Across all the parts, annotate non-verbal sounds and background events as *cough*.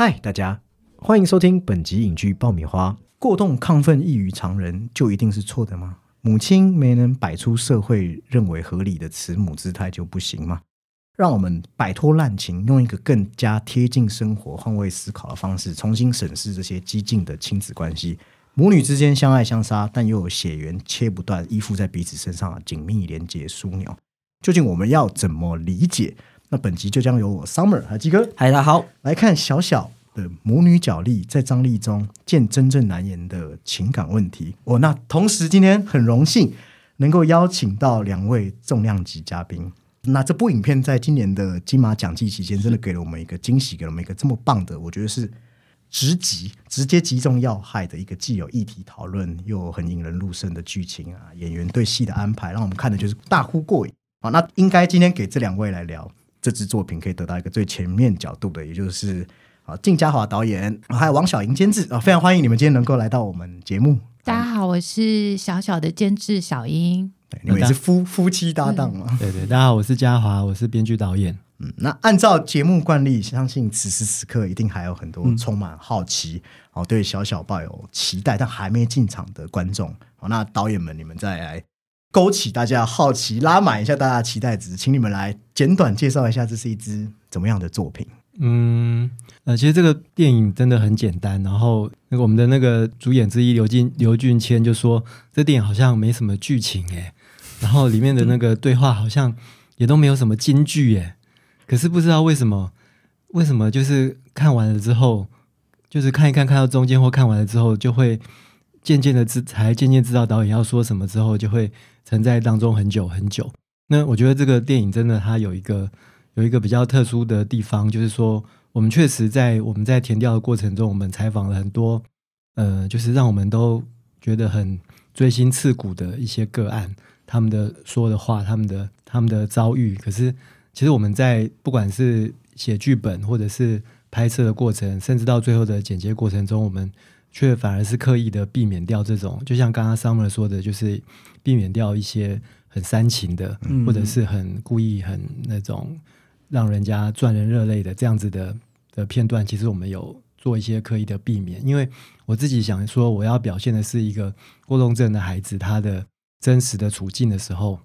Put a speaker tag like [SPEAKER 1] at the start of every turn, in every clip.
[SPEAKER 1] 嗨，大家欢迎收听本集影剧爆米花。过动亢奋异于常人，就一定是错的吗？母亲没能摆出社会认为合理的慈母姿态就不行吗？让我们摆脱滥情，用一个更加贴近生活、换位思考的方式，重新审视这些激进的亲子关系。母女之间相爱相杀，但又有血缘切不断、依附在彼此身上的紧密连接枢纽，究竟我们要怎么理解？那本集就将由我 Summer 和鸡哥
[SPEAKER 2] 嗨，大家好。
[SPEAKER 1] 来看小小母女角力，在张力中见真正难言的情感问题。哦，那同时今天很荣幸能够邀请到两位重量级嘉宾。那这部影片在今年的金马奖季期间，真的给了我们一个惊喜，给了我们一个这么棒的，我觉得是直击、直接击中要害的一个既有议题讨论，又很引人入胜的剧情啊，演员对戏的安排，让我们看的就是大呼过瘾。好，那应该今天给这两位来聊这支作品，可以得到一个最全面角度的，也就是啊靳嘉华导演，还有王小莹监制啊，非常欢迎你们今天能够来到我们节目。
[SPEAKER 3] 大家好，我是小小的监制小英。
[SPEAKER 1] 对你们也是夫夫妻搭档嘛？
[SPEAKER 2] 对对，大家好，我是嘉华，我是编剧导演。
[SPEAKER 1] 嗯，那按照节目惯例，相信此时此刻一定还有很多充满好奇，哦，对小小抱有期待但还没进场的观众。好，那导演们，你们再来勾起大家好奇，拉满一下大家的期待值，请你们来简短介绍一下，这是一支怎么样的作品？
[SPEAKER 2] 嗯，呃，其实这个电影真的很简单。然后那个我们的那个主演之一刘俊刘俊谦就说，这电影好像没什么剧情哎，然后里面的那个对话好像也都没有什么金句哎。可是不知道为什么，为什么就是看完了之后，就是看一看看到中间或看完了之后，就会渐渐的知才渐渐知道导演要说什么之后，就会沉在当中很久很久。那我觉得这个电影真的它有一个。有一个比较特殊的地方，就是说，我们确实在我们在填调的过程中，我们采访了很多，呃，就是让我们都觉得很锥心刺骨的一些个案，他们的说的话，他们的他们的遭遇。可是，其实我们在不管是写剧本，或者是拍摄的过程，甚至到最后的剪接过程中，我们却反而是刻意的避免掉这种，就像刚刚 Summer 说的，就是避免掉一些很煽情的，或者是很故意很那种。让人家赚人热泪的这样子的的片段，其实我们有做一些刻意的避免，因为我自己想说，我要表现的是一个过动症的孩子他的真实的处境的时候，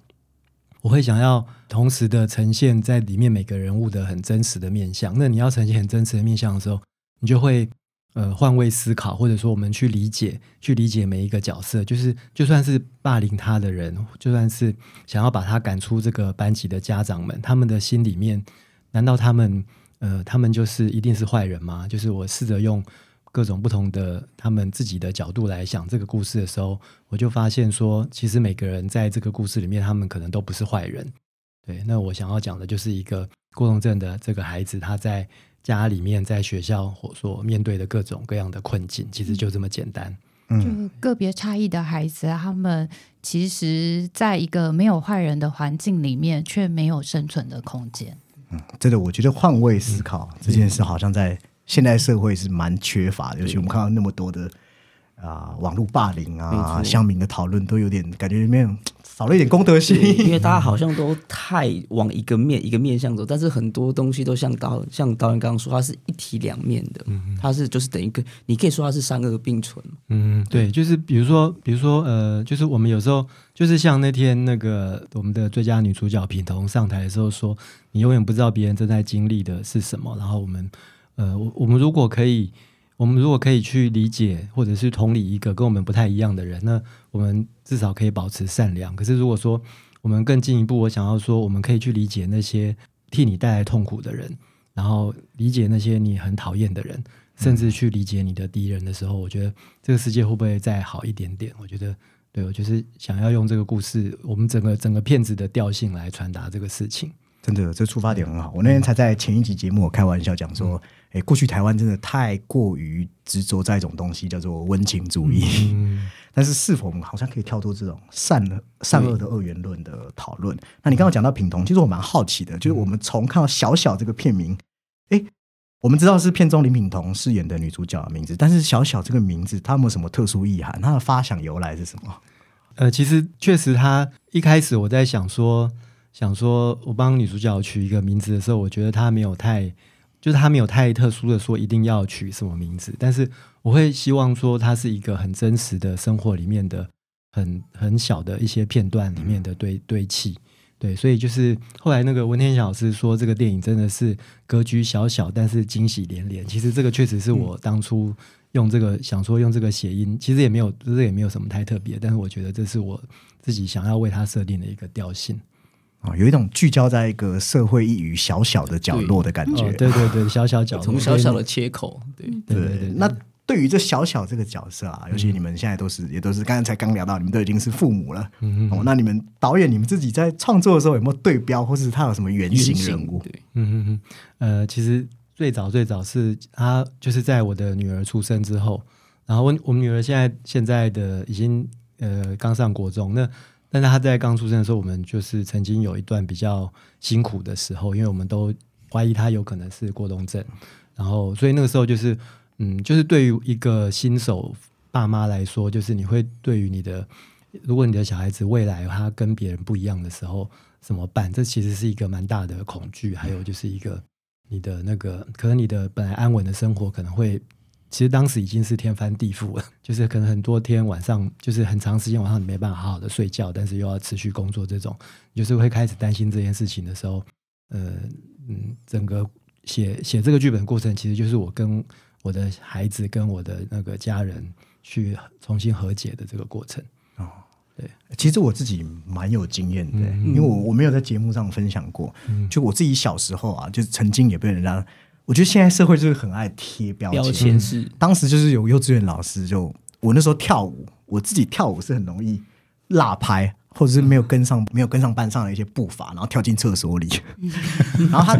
[SPEAKER 2] 我会想要同时的呈现在里面每个人物的很真实的面相。那你要呈现很真实的面相的时候，你就会。呃，换位思考，或者说我们去理解、去理解每一个角色，就是就算是霸凌他的人，就算是想要把他赶出这个班级的家长们，他们的心里面，难道他们呃，他们就是一定是坏人吗？就是我试着用各种不同的他们自己的角度来想这个故事的时候，我就发现说，其实每个人在这个故事里面，他们可能都不是坏人。对，那我想要讲的就是一个过动症的这个孩子，他在。家里面在学校或所面对的各种各样的困境，其实就这么简单。
[SPEAKER 3] 就个别差异的孩子，他们其实在一个没有坏人的环境里面，却没有生存的空间。
[SPEAKER 1] 嗯，真的，我觉得换位思考这件事，好像在现代社会是蛮缺乏的。尤其我们看到那么多的啊，网络霸凌啊，乡民的讨论，都有点感觉里面。少了一点公德心，
[SPEAKER 4] 因为大家好像都太往一个面一个面向走，但是很多东西都像导像导演刚刚说，它是一体两面的，它是就是等于个，你可以说它是三恶并存。
[SPEAKER 2] 嗯，对，就是比如说，比如说，呃，就是我们有时候就是像那天那个我们的最佳女主角品彤上台的时候说，你永远不知道别人正在经历的是什么，然后我们，呃，我我们如果可以。我们如果可以去理解或者是同理一个跟我们不太一样的人，那我们至少可以保持善良。可是如果说我们更进一步，我想要说，我们可以去理解那些替你带来痛苦的人，然后理解那些你很讨厌的人，甚至去理解你的敌人的时候，我觉得这个世界会不会再好一点点？我觉得，对我就是想要用这个故事，我们整个整个片子的调性来传达这个事情。
[SPEAKER 1] 真的，这出发点很好。我那天才在前一集节目，我开玩笑讲说，哎、过去台湾真的太过于执着在一种东西叫做温情主义，
[SPEAKER 2] 嗯 *laughs*
[SPEAKER 1] 但是是否我们好像可以跳脱这种善的善恶的二元论的讨论？那你刚刚讲到品童，其实我蛮好奇的，就是我们从看到小小这个片名，哎、我们知道是片中林品彤饰演的女主角的名字，但是小小这个名字它有没有什么特殊意涵？它的发想由来是什么？
[SPEAKER 2] 呃，其实确实，他一开始我在想说，想说我帮女主角取一个名字的时候，我觉得她没有太，就是他没有太特殊的说一定要取什么名字，但是我会希望说，它是一个很真实的生活里面的很很小的一些片段里面的堆堆砌。对，所以就是后来那个文天祥老师说，这个电影真的是格局小小，但是惊喜连连。其实这个确实是我当初用这个、想说用这个谐音，其实也没有，这也没有什么太特别，但是我觉得这是我自己想要为它设定的一个调性。
[SPEAKER 1] 啊、有一种聚焦在一个社会一隅小小的角落的感觉。
[SPEAKER 2] 哦，对对对，小小角落，
[SPEAKER 4] 从小小的切口，对，
[SPEAKER 2] 对对对对，
[SPEAKER 1] 那对于这小小这个角色啊，尤其你们现在都是、也都是刚刚才刚聊到，你们都已经是父母了。
[SPEAKER 2] 嗯
[SPEAKER 1] 哦，那你们导演你们自己在创作的时候有没有对标，或是他有什么原型人物？
[SPEAKER 4] 对，
[SPEAKER 2] 嗯嗯嗯，呃，其实最早最早是他就是在我的女儿出生之后，然后我我们女儿现在现在的已经呃刚上国中，那但是他在刚出生的时候，我们就是曾经有一段比较辛苦的时候，因为我们都怀疑他有可能是过动症，然后所以那个时候就是嗯，就是对于一个新手爸妈来说，就是你会对于你的如果你的小孩子未来他跟别人不一样的时候怎么办？这其实是一个蛮大的恐惧，还有就是一个你的那个可能你的本来安稳的生活可能会。其实当时已经是天翻地覆了，*laughs* 就是可能很多天晚上，就是很长时间晚上你没办法好好的睡觉，但是又要持续工作，这种就是会开始担心这件事情的时候，呃嗯，整个写写这个剧本过程，其实就是我跟我的孩子跟我的那个家人去重新和解的这个过程。
[SPEAKER 1] 哦，对其实我自己蛮有经验的、
[SPEAKER 2] 嗯
[SPEAKER 1] 因为我我没有在节目上分享过。就我自己小时候啊，就是曾经也被人家，我觉得现在社会就是很爱贴标
[SPEAKER 4] 标
[SPEAKER 1] 签。
[SPEAKER 4] 签是。
[SPEAKER 1] 当时就是有幼稚园老师就，我那时候跳舞，我自己跳舞是很容易落拍，或者是没有跟上 *laughs* 没有跟上班上的一些步伐，然后跳进厕所里。*laughs* 然后他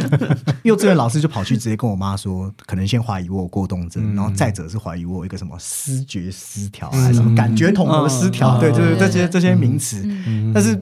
[SPEAKER 1] 幼稚园老师就跑去直接跟我妈说，可能先怀疑我有过动症，然后再者是怀疑我有一个什么思觉失调还是什么感觉统合失调，
[SPEAKER 2] 嗯。
[SPEAKER 1] 对，就是这些
[SPEAKER 3] 对
[SPEAKER 1] 这些名词。
[SPEAKER 2] 嗯。
[SPEAKER 1] 但是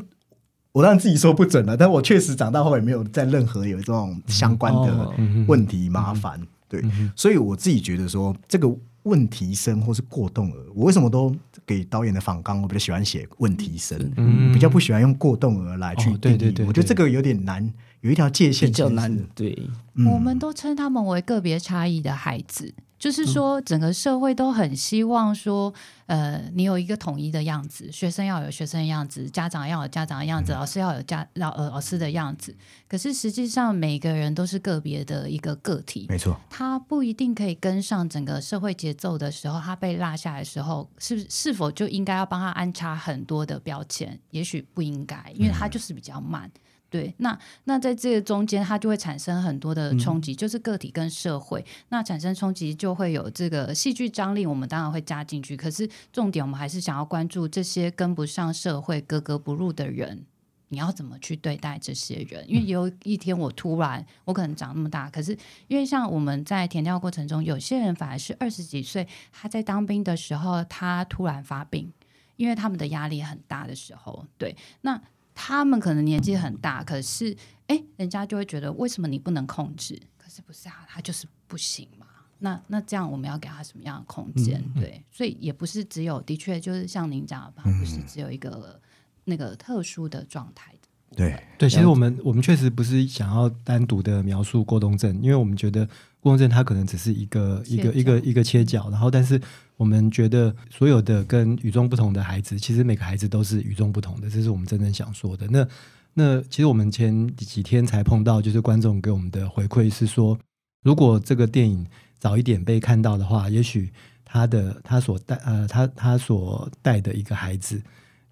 [SPEAKER 1] 我当然自己说不准了，但我确实长大后也没有在任何有这种相关的
[SPEAKER 4] 哦。
[SPEAKER 1] 问题麻烦。对，所以我自己觉得说这个问题生或是过动儿，我为什么都给导演的访纲，我比较喜欢写问题生，
[SPEAKER 2] 嗯。
[SPEAKER 1] 比较不喜欢用过动儿来去定义。
[SPEAKER 2] 对对对
[SPEAKER 1] 我觉得这个有点难，有一条界限
[SPEAKER 4] 比较难，对，
[SPEAKER 1] 嗯。
[SPEAKER 3] 我们都称他们为个别差异的孩子，就是说整个社会都很希望说，呃，你有一个统一的样子，学生要有学生的样子，家长要有家长的样子，老师要有家老呃老师的样子。可是实际上每个人都是个别的一个个体，
[SPEAKER 1] 没错，
[SPEAKER 3] 他不一定可以跟上整个社会节奏的时候，他被落下来的时候，是是否就应该要帮他安插很多的标签？也许不应该，因为他就是比较慢。对，那那在这个中间，它就会产生很多的冲击，就是个体跟社会，那产生冲击就会有这个戏剧张力，我们当然会加进去。可是重点，我们还是想要关注这些跟不上社会、格格不入的人，你要怎么去对待这些人？因为有一天我突然，我可能长那么大，可是因为像我们在填调过程中，有些人反而是二十几岁，他在当兵的时候，他突然发病，因为他们的压力很大的时候，对，那他们可能年纪很大，可是哎，人家就会觉得为什么你不能控制？可是不是啊，他就是不行嘛。那那这样我们要给他什么样的空间？对，所以也不是只有，的确就是像您讲的，吧不是只有一个那个特殊的状态的。
[SPEAKER 1] 对，
[SPEAKER 2] 对，其实我们我们确实不是想要单独的描述过动症，因为我们觉得过动症它可能只是一个一个一个一个切角，然后但是我们觉得所有的跟与众不同的孩子，其实每个孩子都是与众不同的，这是我们真正想说的。那那其实我们前几天才碰到，就是观众给我们的回馈是说，如果这个电影早一点被看到的话，也许他的他所带呃他他所带的一个孩子，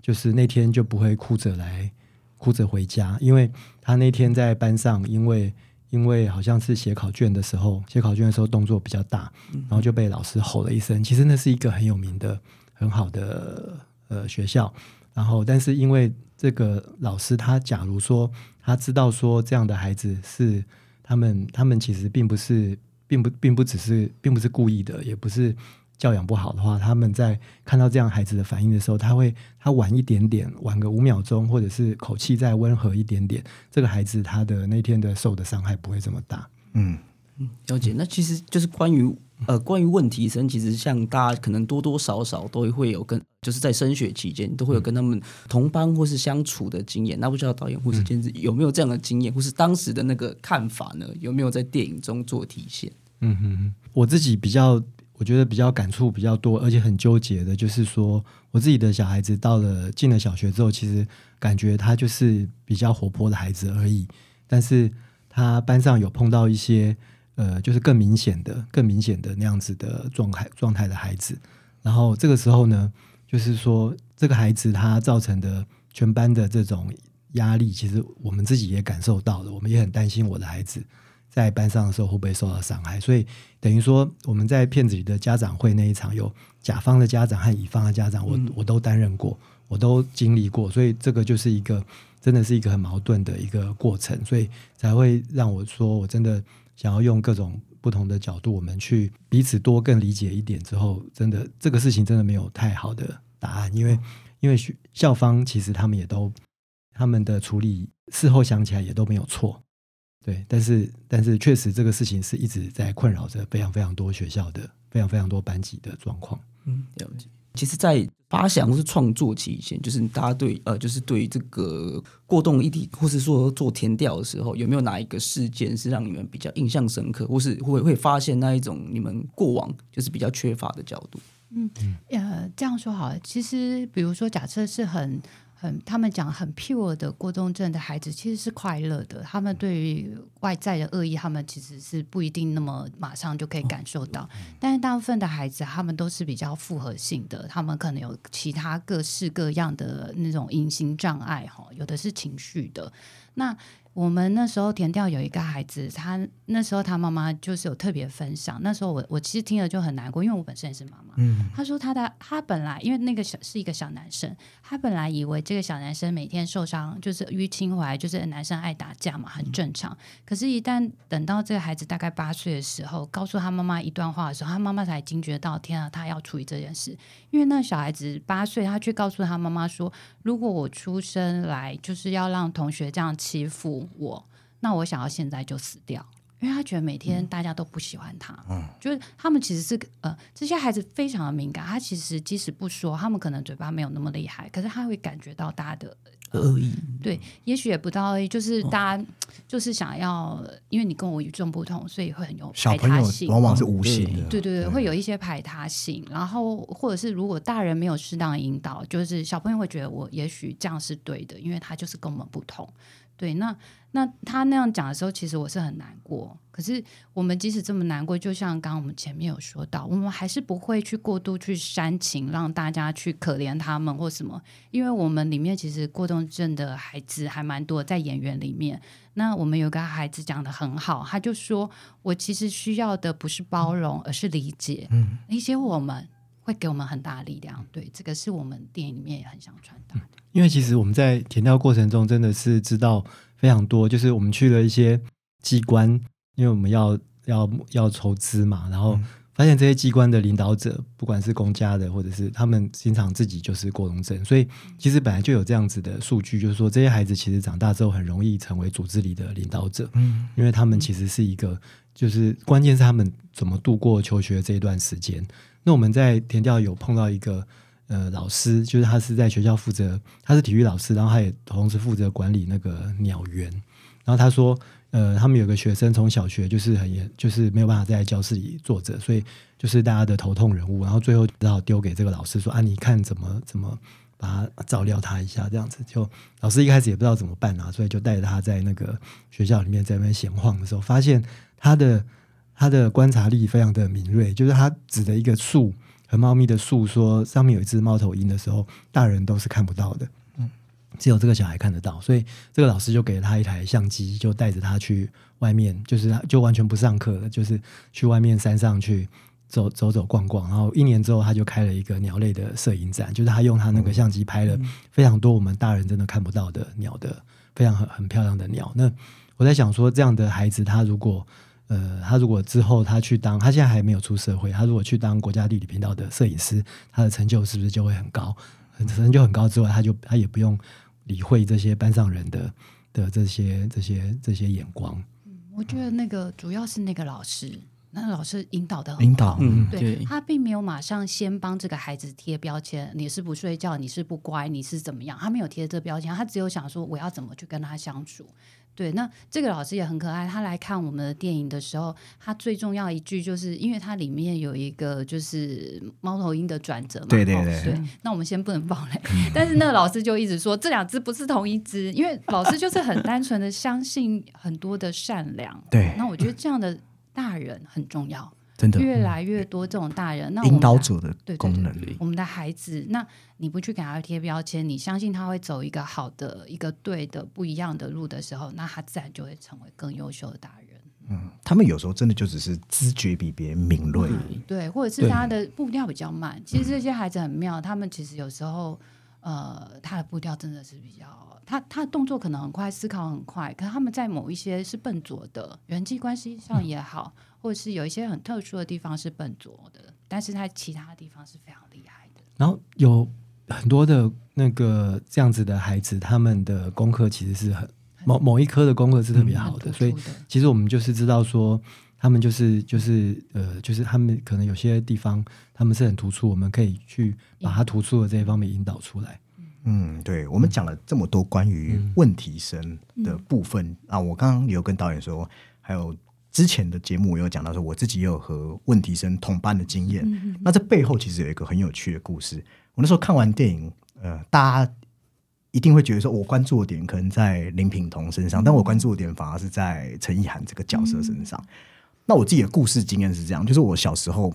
[SPEAKER 2] 就是那天就不会哭着来哭着回家，因为他那天在班上，因为因为好像是写考卷的时候，写考卷的时候动作比较大，然后就被老师吼了一声。其实那是一个很有名的、很好的呃学校，然然后但是因为这个老师他假如说他知道说这样的孩子是他们他们其实并不是并不并不只是并不是故意的，也不是。教养不好的话，他们在看到这样孩子的反应的时候，他会他晚一点点，晚个五秒钟，或者是口气再温和一点点，这个孩子他的那天的受的伤害不会这么大。
[SPEAKER 1] 嗯嗯，
[SPEAKER 4] 了解。那其实就是关于呃关于问题生，其实像大家可能多多少少都会有跟就是在升学期间都会有跟他们同班或是相处的经验。那不知道导演或是监制有没有这样的经验，或是当时的那个看法呢？有没有在电影中做体现？
[SPEAKER 2] 嗯哼哼，我自己比较。我觉得比较感触比较多，而且很纠结的，就是说我自己的小孩子到了进了小学之后，其实感觉他就是比较活泼的孩子而已。但是他班上有碰到一些呃，就是更明显的、更明显的那样子的状态状态的孩子。然后这个时候呢，就是说这个孩子他造成的全班的这种压力，其实我们自己也感受到了，我们也很担心我的孩子。在班上的时候会不会受到伤害？所以等于说我们在片子里的家长会那一场，有甲方的家长和乙方的家长，我我都担任过，我都经历过，所以这个就是一个真的是一个很矛盾的一个过程，所以才会让我说我真的想要用各种不同的角度，我们去彼此多更理解一点之后，真的这个事情真的没有太好的答案，因为因为校方其实他们也都他们的处理事后想起来也都没有错。对，但是但是确实这个事情是一直在困扰着非常非常多学校的非常非常多班级的状况。
[SPEAKER 4] 嗯，了解。其实，在发想或是创作期间，就是大家对呃，就是对这个过动议题，或是说做填调的时候，有没有哪一个事件是让你们比较印象深刻，或是会会发现那一种你们过往就是比较缺乏的角度？
[SPEAKER 3] 嗯，呃，这样说好了。其实，比如说，假设是很。很，他们讲很 pure 的过动症的孩子其实是快乐的。他们对于外在的恶意，他们其实是不一定那么马上就可以感受到。但是大部分的孩子，他们都是比较复合性的，他们可能有其他各式各样的那种隐形障碍，哈，有的是情绪的。那我们那时候填掉有一个孩子，他那时候他妈妈就是有特别分享。那时候我我其实听了就很难过，因为我本身也是妈妈。嗯，他说他的他本来因为那个小是一个小男生，他本来以为这个小男生每天受伤就是淤青回来，就是男生爱打架嘛，很正常。可是，一旦等到这个孩子大概八岁的时候，告诉他妈妈一段话的时候，他妈妈才惊觉到，天啊，他要处理这件事。因为那小孩子八岁，他却告诉他妈妈说，如果我出生来就是要让同学这样欺负。我那我想要现在就死掉，因为他觉得每天大家都不喜欢他，嗯，就是他们其实是呃这些孩子非常的敏感，他其实即使不说，他们可能嘴巴没有那么厉害，可是他会感觉到大家的
[SPEAKER 4] 恶意，
[SPEAKER 3] 对，也许也不到恶意，就是大家就是想要，因为你跟我与众不同，所以会很有
[SPEAKER 1] 排他性往往是无形的，
[SPEAKER 3] 对对对，会有一些排他性，然后或者是如果大人没有适当的引导，就是小朋友会觉得我也许这样是对的，因为他就是跟我们不同。对，那那他那样讲的时候，其实我是很难过。可是我们即使这么难过，就像刚刚我们前面有说到，我们还是不会去过度去煽情，让大家去可怜他们或什么。因为我们里面其实过动症的孩子还蛮多，在演员里面。那我们有个孩子讲的很好，他就说：“我其实需要的不是包容，而是理解。嗯，理解我们会给我们很大的力量。对，这个是我们电影里面也很想传达的。”
[SPEAKER 2] 因为其实我们在填调过程中真的是知道非常多，就是我们去了一些机关，因为我们要要要筹资嘛，然后发现这些机关的领导者，不管是公家的或者是他们经常自己就是过动症，所以其实本来就有这样子的数据，就是说这些孩子其实长大之后很容易成为组织里的领导者，嗯，因为他们其实是一个，就是关键是他们怎么度过求学这一段时间。那我们在田调有碰到一个。呃，老师就是他是在学校负责，他是体育老师，然后他也同时负责管理那个鸟园。然后他说，呃，他们有个学生从小学就是很严，就是没有办法在教室里坐着，所以就是大家的头痛人物。然后最后只好丢给这个老师说：“啊，你看怎么怎么把他照料他一下，这样子。”就老师一开始也不知道怎么办啊，所以就带着他在那个学校里面在那边闲晃的时候，发现他的他的观察力非常的敏锐，就是他指的一个树。和猫咪的树说上面有一只猫头鹰的时候，大人都是看不到的，嗯，只有这个小孩看得到，所以这个老师就给了他一台相机，就带着他去外面，就是就完全不上课了，就是去外面山上去走走走逛逛，然后一年之后他就开了一个鸟类的摄影展，就是他用他那个相机拍了非常多我们大人真的看不到的鸟的非常很很漂亮的鸟。那我在想说，这样的孩子他如果呃他如果之后他去当他现在还没有出社会，他如果去当国家地理频道的摄影师，他的成就是不是就会很高？成就很高之外，他就他也不用理会这些班上人的的这些这些这些眼光。
[SPEAKER 3] 我觉得那个主要是那个老师，那个老师引导的
[SPEAKER 1] 引导，
[SPEAKER 4] 嗯，
[SPEAKER 3] 对
[SPEAKER 4] 对，
[SPEAKER 3] 他并没有马上先帮这个孩子贴标签，你是不睡觉，你是不乖，你是怎么样？他没有贴这标签，他只有想说我要怎么去跟他相处。对，那这个老师也很可爱。他来看我们的电影的时候，他最重要一句就是，因为它里面有一个就是猫头鹰的转折嘛。哦
[SPEAKER 1] 对对对
[SPEAKER 3] 对。那我们先不能爆雷，但是那个老师就一直说这两只不是同一只，因为老师就是很单纯的相信很多的善良。
[SPEAKER 1] 对
[SPEAKER 3] 那我觉得这样的大人很重要。
[SPEAKER 1] 真的
[SPEAKER 3] 越来越多这种大人，那
[SPEAKER 1] 引导
[SPEAKER 3] 的
[SPEAKER 1] 者的
[SPEAKER 3] 对对
[SPEAKER 1] 功能，
[SPEAKER 3] 我们的孩子，那你不去给他贴标签，你相信他会走一个好的、一个对的、不一样的路的时候，那他自然就会成为更优秀的大人。
[SPEAKER 1] 嗯他们有时候真的就只是知觉比别人敏锐，
[SPEAKER 3] 对，或者是他的步调比较慢。其实这些孩子很妙，他们其实有时候，呃，他的步调真的是比较，他他的动作可能很快，思考很快，可是他们在某一些是笨拙的，人际关系上也好，或者是有一些很特殊的地方是笨拙的，但是在其他地方是非常厉害的。
[SPEAKER 2] 然后有很多的那个这样子的孩子，他们的功课其实是很某某一科的功课是特别好的，所以其实我们就是知道说，他们就是就是呃，就是他们可能有些地方他们是很突出，我们可以去把它突出的这一方面引导出来。
[SPEAKER 1] 嗯，对，我们讲了这么多关于问题生的部分、啊，我刚刚有跟导演说，还有之前的节目我有讲到说，我自己也有和问题生同班的经验。那这背后其实有一个很有趣的故事。我那时候看完电影，呃，大家一定会觉得说，我关注的点可能在林品彤身上，但我关注的点反而是在陈意涵这个角色身上。那我自己的故事经验是这样，就是我小时候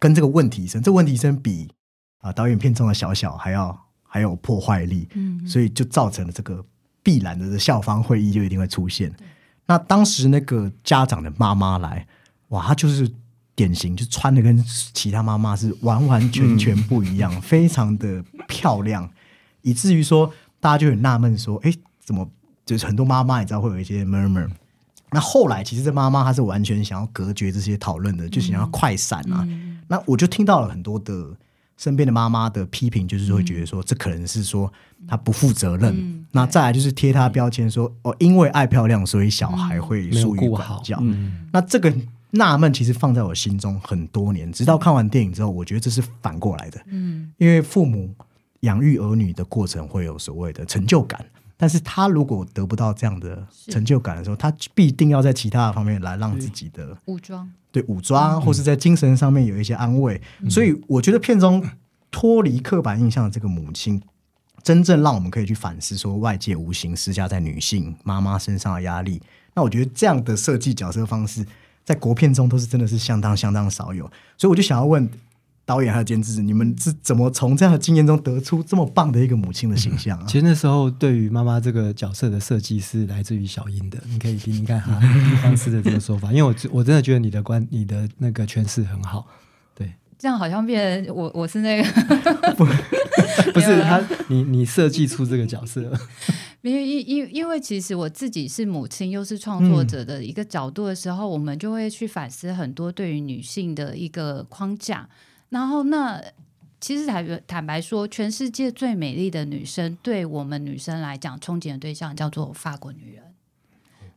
[SPEAKER 1] 跟这个问题生，这问题生比啊、导演片中的小小还要还有破坏力，
[SPEAKER 3] 嗯
[SPEAKER 1] 所以就造成了这个必然的校方会议就一定会出现。那当时那个家长的妈妈来，哇，她就是典型，就穿的跟其他妈妈是完完全全不一样，非常的漂亮，以至于说大家就很纳闷说，哎，怎么就是很多妈妈你知道会有一些 murmur。那后来其实这妈妈她是完全想要隔绝这些讨论的，就想要快闪啊。那我就听到了很多的身边的妈妈的批评，就是会觉得说，这可能是说她不负责任。
[SPEAKER 3] 嗯
[SPEAKER 1] 那再来就是贴她标签说，哦，因为爱漂亮，所以小孩会疏于管教。
[SPEAKER 4] 嗯，
[SPEAKER 1] 那这个纳闷其实放在我心中很多年，直到看完电影之后，我觉得这是反过来的。
[SPEAKER 3] 嗯，
[SPEAKER 1] 因为父母养育儿女的过程会有所谓的成就感，但是他如果得不到这样的成就感的时候，他必定要在其他的方面来让自己的
[SPEAKER 3] 武装
[SPEAKER 1] 对武装，或是在精神上面有一些安慰。所以我觉得片中脱离刻板印象的这个母亲，真正让我们可以去反思说外界无形施加在女性妈妈身上的压力。那我觉得这样的设计角色方式，在国片中都是真的是相当相当少有。所以我就想要问导演还有监制，你们是怎么从这样的经验中得出这么棒的一个母亲的形象啊？
[SPEAKER 2] 其实那时候对于妈妈这个角色的设计是来自于小英的，你可以听听看哈 *laughs* 方式的这个说法，因为我我真的觉得你的观你的那个诠释很好。对，
[SPEAKER 3] 这样好像变成我我是那个
[SPEAKER 2] 不 *laughs* 是他，你你设计出这个角色，*laughs*
[SPEAKER 3] 因为因因因为其实我自己是母亲又是创作者的一个角度的时候，我们就会去反思很多对于女性的一个框架。然后那其实坦坦白说，全世界最美丽的女生，对我们女生来讲，憧憬的对象叫做法国女人。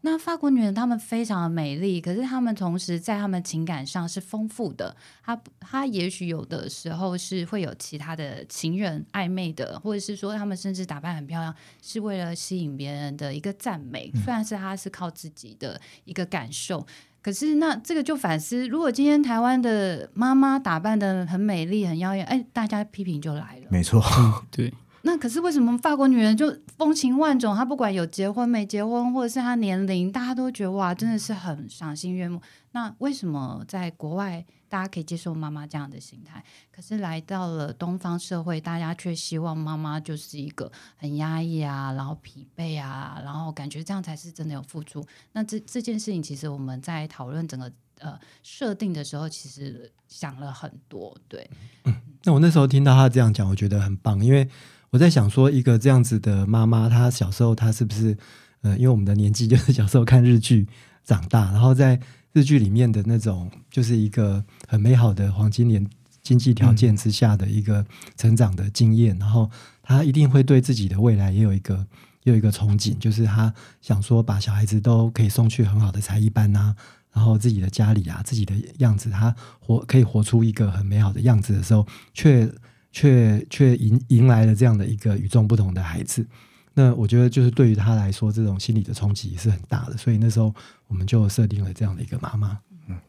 [SPEAKER 3] 那法国女人她们非常的美丽，可是她们同时在她们情感上是丰富的。她她也许有的时候是会有其他的情人暧昧的，或者是说她们甚至打扮很漂亮，是为了吸引别人的一个赞美。虽然是她是靠自己的一个感受，可是那这个就反思，如果今天台湾的妈妈打扮的很美丽、很耀眼，哎，大家批评就来了。
[SPEAKER 1] 没错，
[SPEAKER 4] 对，
[SPEAKER 3] 那可是为什么法国女人就风情万种？她不管有结婚没结婚，或者是她年龄，大家都觉得哇，真的是很赏心悦目。那为什么在国外大家可以接受妈妈这样的形态，可是来到了东方社会，大家却希望妈妈就是一个很压抑啊，然后疲惫啊，然后感觉这样才是真的有付出。那这这件事情，其实我们在讨论整个呃设定的时候，其实想了很多。对，嗯
[SPEAKER 2] 那我那时候听到他这样讲，我觉得很棒，因为我在想说，一个这样子的妈妈，她小时候她是不是呃，因为我们的年纪就是 *laughs* 小时候看日剧长大，然后在日剧里面的那种就是一个很美好的黄金年经济条件之下的一个成长的经验，然后他一定会对自己的未来也有一个也有一个憧憬，就是他想说把小孩子都可以送去很好的才艺班啊。然后自己的家里啊，自己的样子，他活可以活出一个很美好的样子的时候，却却却迎迎来了这样的一个与众不同的孩子。那我觉得，就是对于他来说，这种心理的冲击是很大的。所以那时候我们就设定了这样的一个妈妈。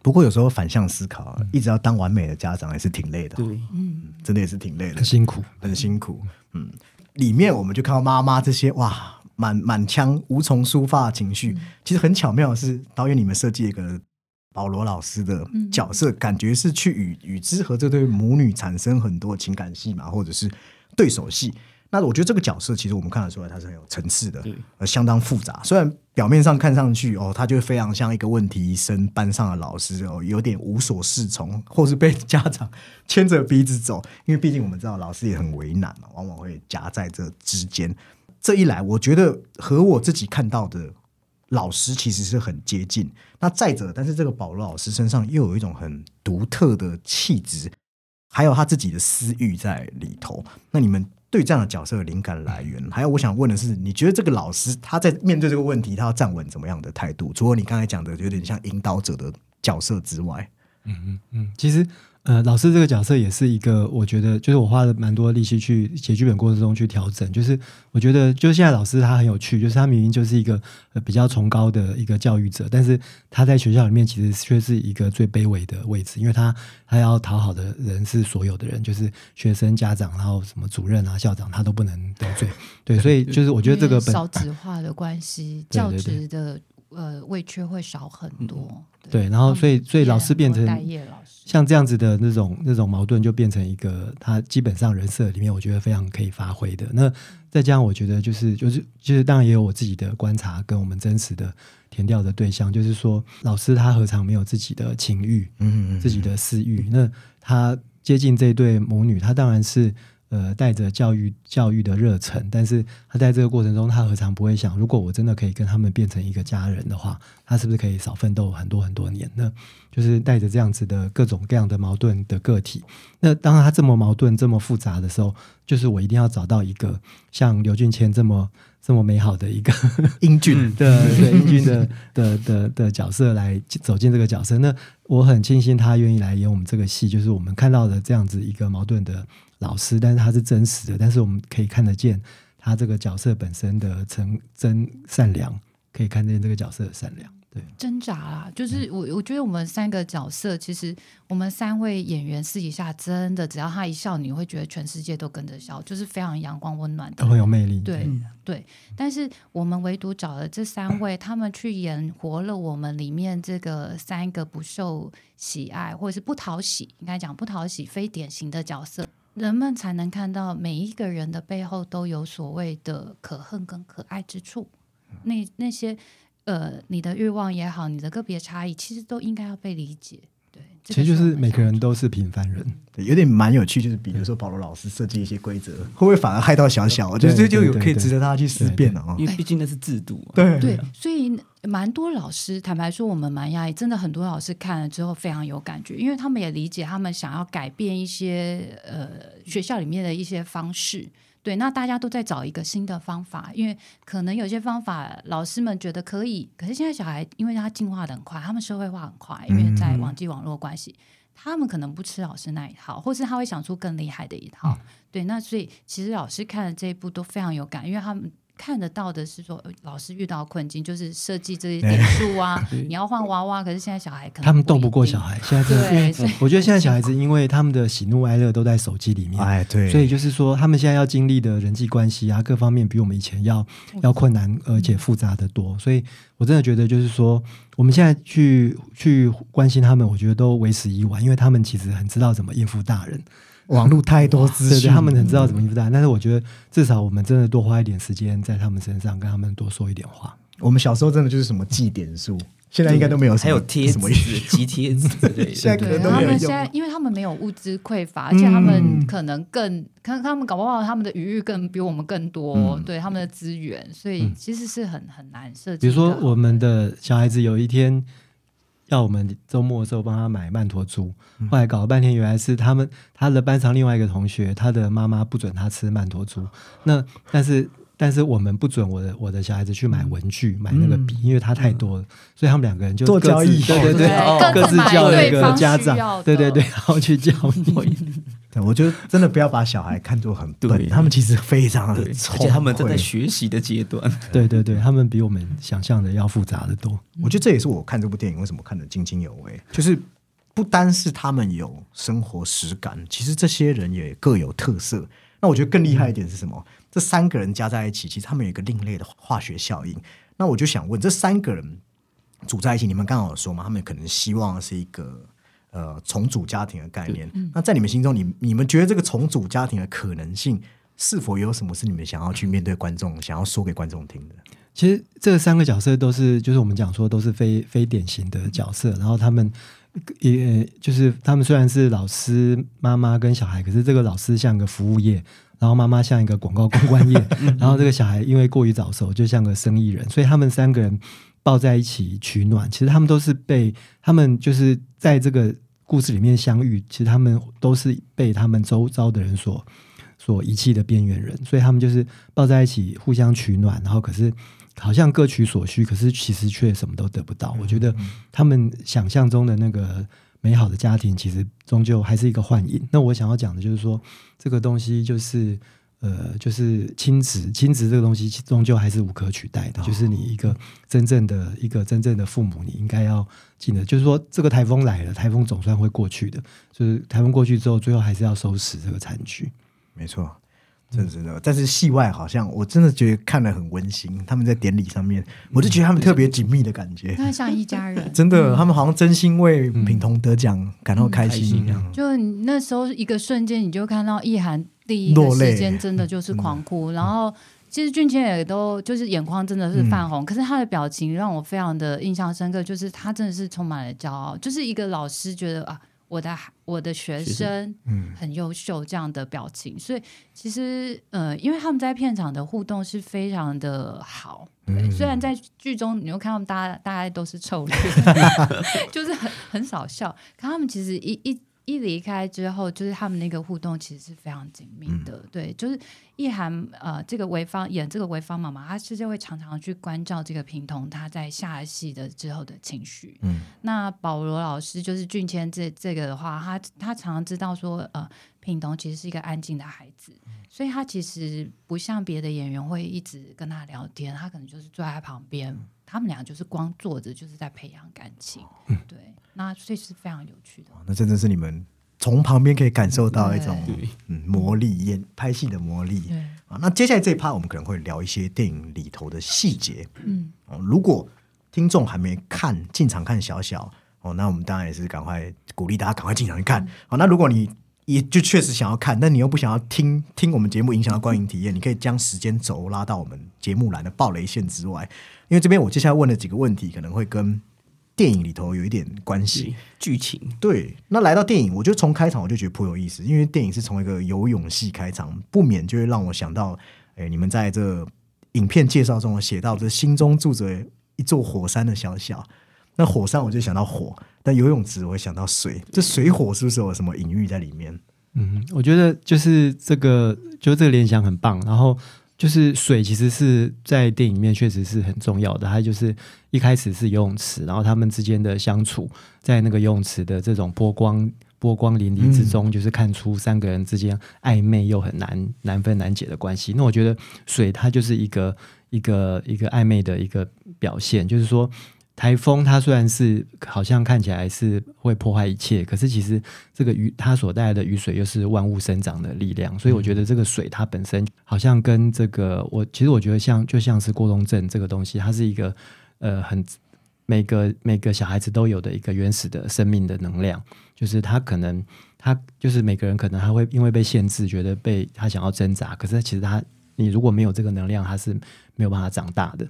[SPEAKER 1] 不过有时候反向思考，一直要当完美的家长，也是挺累的。
[SPEAKER 4] 对，
[SPEAKER 3] 嗯，
[SPEAKER 1] 真的也是挺累的
[SPEAKER 2] 很，辛苦。
[SPEAKER 1] 很辛苦。嗯，里面我们就看到妈妈这些哇，满满腔无从抒发的情绪。其实很巧妙的是，导演你们设计一个保罗老师的角色，感觉是去与与之和这对母女产生很多情感戏嘛，或者是对手戏。那我觉得这个角色其实我们看得出来，他是很有层次的
[SPEAKER 4] 对，
[SPEAKER 1] 呃，相当复杂。虽然表面上看上去哦，他就非常像一个问题生班上的老师哦，有点无所适从，或是被家长牵着鼻子走。因为毕竟我们知道老师也很为难嘛，往往会夹在这之间。这一来，我觉得和我自己看到的老师其实是很接近。那再者，但是这个保罗老师身上又有一种很独特的气质，还有他自己的私欲在里头。那你们对这样的角色的灵感来源，还有我想问的是，你觉得这个老师他在面对这个问题，他要站稳怎么样的态度？除了你刚才讲的有点像引导者的角色之外，
[SPEAKER 2] 嗯嗯嗯，其实呃，老师这个角色也是一个，我觉得就是我花了蛮多力气去写剧本过程中去调整。就是我觉得，就是现在老师他很有趣，就是他明明就是一个呃比较崇高的一个教育者，但是他在学校里面其实却是一个最卑微的位置，因为他他要讨好的人是所有的人，就是学生、家长，然后什么主任啊、校长，他都不能得罪。对，*laughs* 所以就是我觉得这个本
[SPEAKER 3] 少子化的关系，教职的呃位缺会少很多。
[SPEAKER 2] 对，然后所以所以老师变成像这样子的那种那种矛盾，就变成一个他基本上人设里面，我觉得非常可以发挥的。那再加上我觉得就是就是就是当然也有我自己的观察跟我们真实的填调的对象，就是说老师他何尝没有自己的情欲，
[SPEAKER 1] 嗯
[SPEAKER 2] 自己的私欲？那他接近这对母女，他当然是。呃，带着教育教育的热忱，但是他在这个过程中，他何尝不会想，如果我真的可以跟他们变成一个家人的话，他是不是可以少奋斗很多很多年呢？*laughs* 就是带着这样子的各种各样的矛盾的个体。那当他这么矛盾、这么复杂的时候，就是我一定要找到一个像刘俊谦这么 *laughs* 这么美好的一个 *laughs*
[SPEAKER 1] 英俊
[SPEAKER 2] 的对英俊的的的的角色来走进这个角色。那我很庆幸他愿意来演我们这个戏，就是我们看到的这样子一个矛盾的老师，但是他是真实的，但是我们可以看得见他这个角色本身的诚真善良，可以看见这个角色的善良。对，
[SPEAKER 3] 挣扎啦，就是我我觉得我们三个角色，其实我们三位演员私底下真的，只要他一笑，你会觉得全世界都跟着笑，就是非常阳光温暖的
[SPEAKER 2] 都很有魅力。
[SPEAKER 3] 对、对，但是我们唯独找了这三位，他们去演活了我们里面这个三个不受喜爱或者是不讨喜，应该讲不讨喜、非典型的角色，人们才能看到每一个人的背后都有所谓的可恨跟可爱之处。那那些呃，你的欲望也好，你的个别差异，其实都应该要被理解。对，
[SPEAKER 2] 其实就是每个人都是平凡人。
[SPEAKER 1] 对，有点蛮有趣，就是比如说保罗老师设计一些规则，会不会反而害到小小？我觉得这就有可以值得大家去思辨了啊。
[SPEAKER 4] 因为毕竟那是制度嘛。
[SPEAKER 1] 对
[SPEAKER 3] 对，所以蛮多老师，坦白说，我们蛮压抑，真的很多老师看了之后非常有感觉，因为他们也理解，他们想要改变一些呃学校里面的一些方式。对，那大家都在找一个新的方法，因为可能有些方法老师们觉得可以，可是现在小孩因为他进化的很快，他们社会化很快，因为在网际网络关系，他们可能不吃老师那一套，或是他会想出更厉害的一套。对，那所以其实老师看了这一部都非常有感，因为他们看得到的是说，呃老师遇到困境就是设计这些点数啊，*laughs* 你要换娃娃，可是现在小孩可能
[SPEAKER 2] 他们斗不过小孩，现在真的，因为
[SPEAKER 3] 对所以
[SPEAKER 2] 我觉得 *laughs* 现在小孩子因为他们的喜怒哀乐都在手机里面，
[SPEAKER 1] 哎，对，
[SPEAKER 2] 所以就是说，他们现在要经历的人际关系啊，各方面比我们以前要要困难，而且复杂的多。所以我真的觉得，就是说，我们现在去去关心他们，我觉得都为时已晚，因为他们其实很知道怎么应付大人，
[SPEAKER 1] 网络太多资讯，
[SPEAKER 2] 他们很知道怎么应付大人。但是我觉得，至少我们真的多花一点时间在他们身上，跟他们多说一点话。
[SPEAKER 1] 我们小时候真的就是什么记点数，现在应该都没有什么，
[SPEAKER 4] 还有贴
[SPEAKER 1] 什么意思？、
[SPEAKER 4] 集贴纸之类 *laughs*
[SPEAKER 1] 现在可能都没有
[SPEAKER 3] 他们现在因为他们没有物资匮乏，而且他们
[SPEAKER 1] 嗯
[SPEAKER 3] 可能更，看他们搞不好他们的余裕更比我们更多，
[SPEAKER 1] 嗯
[SPEAKER 3] 对他们的资源，所以其实是很很难设计
[SPEAKER 2] 比。如说我们的小孩子有一天要我们周末的时候帮他买曼陀珠，
[SPEAKER 1] 嗯。
[SPEAKER 2] 后来搞了半天，原来是他们他的班上另外一个同学，他的妈妈不准他吃曼陀珠，那但是。但是我们不准我的我的小孩子去买文具、买那个笔，因为他太多了，所以他们两个人就各自
[SPEAKER 1] 做交易
[SPEAKER 2] 对对对，
[SPEAKER 4] 哦。
[SPEAKER 2] 各自叫那个家长对对对，然后去交易。*laughs*
[SPEAKER 1] 对，我觉得真的不要把小孩看作很笨，
[SPEAKER 4] 对
[SPEAKER 1] 他们其实非常的
[SPEAKER 4] 对，
[SPEAKER 1] 聪
[SPEAKER 4] 而且他们正在学习的阶段。
[SPEAKER 2] 对对对，他们比我们想象的要复杂的多。
[SPEAKER 1] 我觉得这也是我看这部电影为什么看得津津有味，就是不单是他们有生活实感，其实这些人也各有特色。那我觉得更厉害一点是什么？这三个人加在一起，其实他们有一个另类的化学效应。那我就想问，这三个人组在一起，你们刚好有说嘛，他们可能希望是一个呃重组家庭的概念。那在你们心中，你你们觉得这个重组家庭的可能性，是否有什么是你们想要去面对观众、想要说给观众听的？
[SPEAKER 2] 其实这三个角色都是，就是我们讲说都是非非典型的角色，然后他们也就是他们虽然是老师、妈妈跟小孩，可是这个老师像个服务业，然后妈妈像一个广告公关业，*laughs* 然后这个小孩因为过于早熟，就像个生意人，所以他们三个人抱在一起取暖。其实他们都是被他们就是在这个故事里面相遇，其实他们都是被他们周遭的人所所遗弃的边缘人，所以他们就是抱在一起互相取暖，然后可是好像各取所需，可是其实却什么都得不到。我觉得他们想象中的那个美好的家庭，其实终究还是一个幻影。那我想要讲的就是说，这个东西就是。呃，就是亲子，亲子这个东西终究还是无可取代的。就是你一个真正的一个真正的父母，你应该要记得，就是说这个台风来了，台风总算会过去的。就是台风过去之后，最后还是要收拾这个残局。
[SPEAKER 1] 没错，真的真的。但是戏外好像我真的觉得看了很温馨，他们在典礼上面，我就觉得他们特别紧密的感觉。
[SPEAKER 3] 他像一家人，*laughs*
[SPEAKER 1] 真的，他们好像真心为品彤得奖感到开心一样。
[SPEAKER 3] 就你那时候一个瞬间，你就看到意涵第一时间真的就是狂哭，然后其实俊谦也都就是眼眶真的是泛红，可是他的表情让我非常的印象深刻，就是他真的是充满了骄傲，就是一个老师觉得啊。我的孩我的学生
[SPEAKER 1] 嗯。
[SPEAKER 3] 很优秀这样的表情，所以其实呃，因为他们在片场的互动是非常的好，对，虽然在剧中你又看到大家大家都是臭脸，*laughs* 就是很很少笑，可他们其实一一一离开之后，就是他们那个互动其实是非常紧密的。对，就是意涵呃，这个潍坊演这个潍坊妈妈，她其实会常常去关照这个平童他在下戏的之后的情绪。
[SPEAKER 1] 嗯，
[SPEAKER 3] 那保罗老师就是俊谦这这个的话，他他常常知道说呃，品童其实是一个安静的孩子，所以他其实不像别的演员会一直跟他聊天，他可能就是坐在他旁边，他们俩就是光坐着就是在培养感情。对，那所以是非常有趣的。
[SPEAKER 1] 那真的是你们从旁边可以感受到一种嗯魔力，演拍戏的魔力
[SPEAKER 3] 对，
[SPEAKER 1] 啊。那接下来这一趴，我们可能会聊一些电影里头的细节。
[SPEAKER 3] 嗯，
[SPEAKER 1] 哦，如果听众还没看进场看小小哦，那我们当然也是赶快鼓励大家赶快进场去看。好、那如果你也就确实想要看，但你又不想要听听我们节目影响到观影体验，你可以将时间轴拉到我们节目栏的暴雷线之外，因为这边我接下来问的几个问题可能会跟电影里头有一点关系。
[SPEAKER 4] 剧情
[SPEAKER 1] 对，那来到电影，我就从开场我就觉得颇有意思，因为电影是从一个游泳戏开场，不免就会让我想到，哎，你们在这影片介绍中写到，这心中住着一座火山的小小。那火山我就想到火，但游泳池我会想到水，这水火是不是有什么隐喻在里面？
[SPEAKER 2] 嗯，我觉得就是这个，就这个联想很棒。然后就是水，其实是在电影里面确实是很重要的。它就是一开始是游泳池，然后他们之间的相处，在那个游泳池的这种波光波光粼粼之中，就是看出三个人之间暧昧又很难难分难解的关系。那我觉得水它就是一个一个一个暧昧的一个表现，就是说。台风它虽然是好像看起来是会破坏一切，可是其实这个雨它所带来的雨水又是万物生长的力量，所以我觉得这个水它本身好像跟这个我其实我觉得像就像是过冬症这个东西，它是一个呃很每个每个小孩子都有的一个原始的生命的能量，就是他可能他就是每个人可能他会因为被限制，觉得被他想要挣扎，可是其实他你如果没有这个能量，他是没有办法长大的。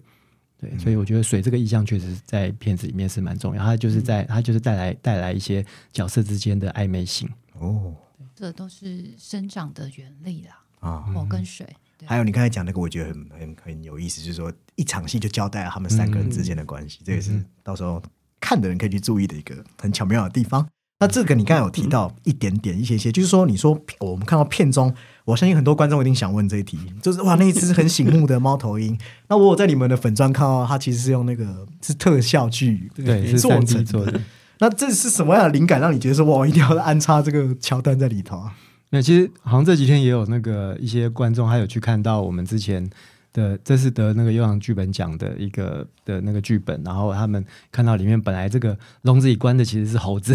[SPEAKER 2] 对，所以我觉得水这个意象确实在片子里面是蛮重要，它就是在它就是带来带来一些角色之间的暧昧性。
[SPEAKER 1] 哦
[SPEAKER 3] 这都是生长的原理啦，
[SPEAKER 1] 啊，
[SPEAKER 3] 火跟水。对
[SPEAKER 1] 还有你刚才讲那个，我觉得很很很有意思，就是说一场戏就交代了他们三个人之间的关系，这也是到时候看的人可以去注意的一个很巧妙的地方。那这个你刚才有提到一点点一些些，就是说你说我们看到片中，我相信很多观众一定想问这一题，就是哇那一只很醒目的猫头鹰，*laughs* 那我有在你们的粉砖看到它其实是用那个是特效去
[SPEAKER 2] 对，
[SPEAKER 1] 做成
[SPEAKER 2] 的。
[SPEAKER 1] 那这是什么样的灵感让你觉得说哇我一定要安插这个桥段在里头啊？
[SPEAKER 2] 那其实好像这几天也有那个一些观众，还有去看到我们之前的，这是得那个优良剧本奖的一个的那个剧本，然后他们看到里面本来这个笼子里关的其实是猴子，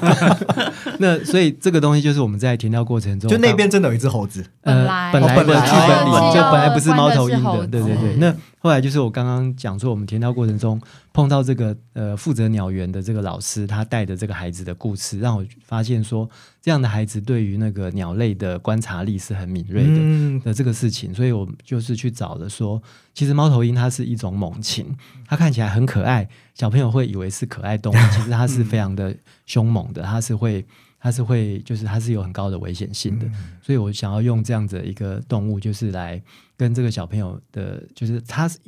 [SPEAKER 2] *laughs* 那所以这个东西就是我们在填料过程中，
[SPEAKER 1] 就那边真的有一只猴子，
[SPEAKER 2] 呃
[SPEAKER 3] 本来
[SPEAKER 2] 本来的剧本里
[SPEAKER 1] 哦
[SPEAKER 2] 就本来不是猫头鹰的，对对对。那后来就是我刚刚讲说，我们填调过程中碰到这个呃负责鸟园的这个老师，他带的这个孩子的故事，让我发现说，这样的孩子对于那个鸟类的观察力是很敏锐的。
[SPEAKER 1] 嗯，
[SPEAKER 2] 的这个事情，所以我就是去找了说，其实猫头鹰它是一种猛禽，它看起来很可爱，小朋友会以为是可爱动物，*laughs* 其实它是非常的凶猛的，它是会，它是会，就是它是有很高的危险性的，所以我想要用这样子的一个动物，就是来跟这个小朋友的，就是他是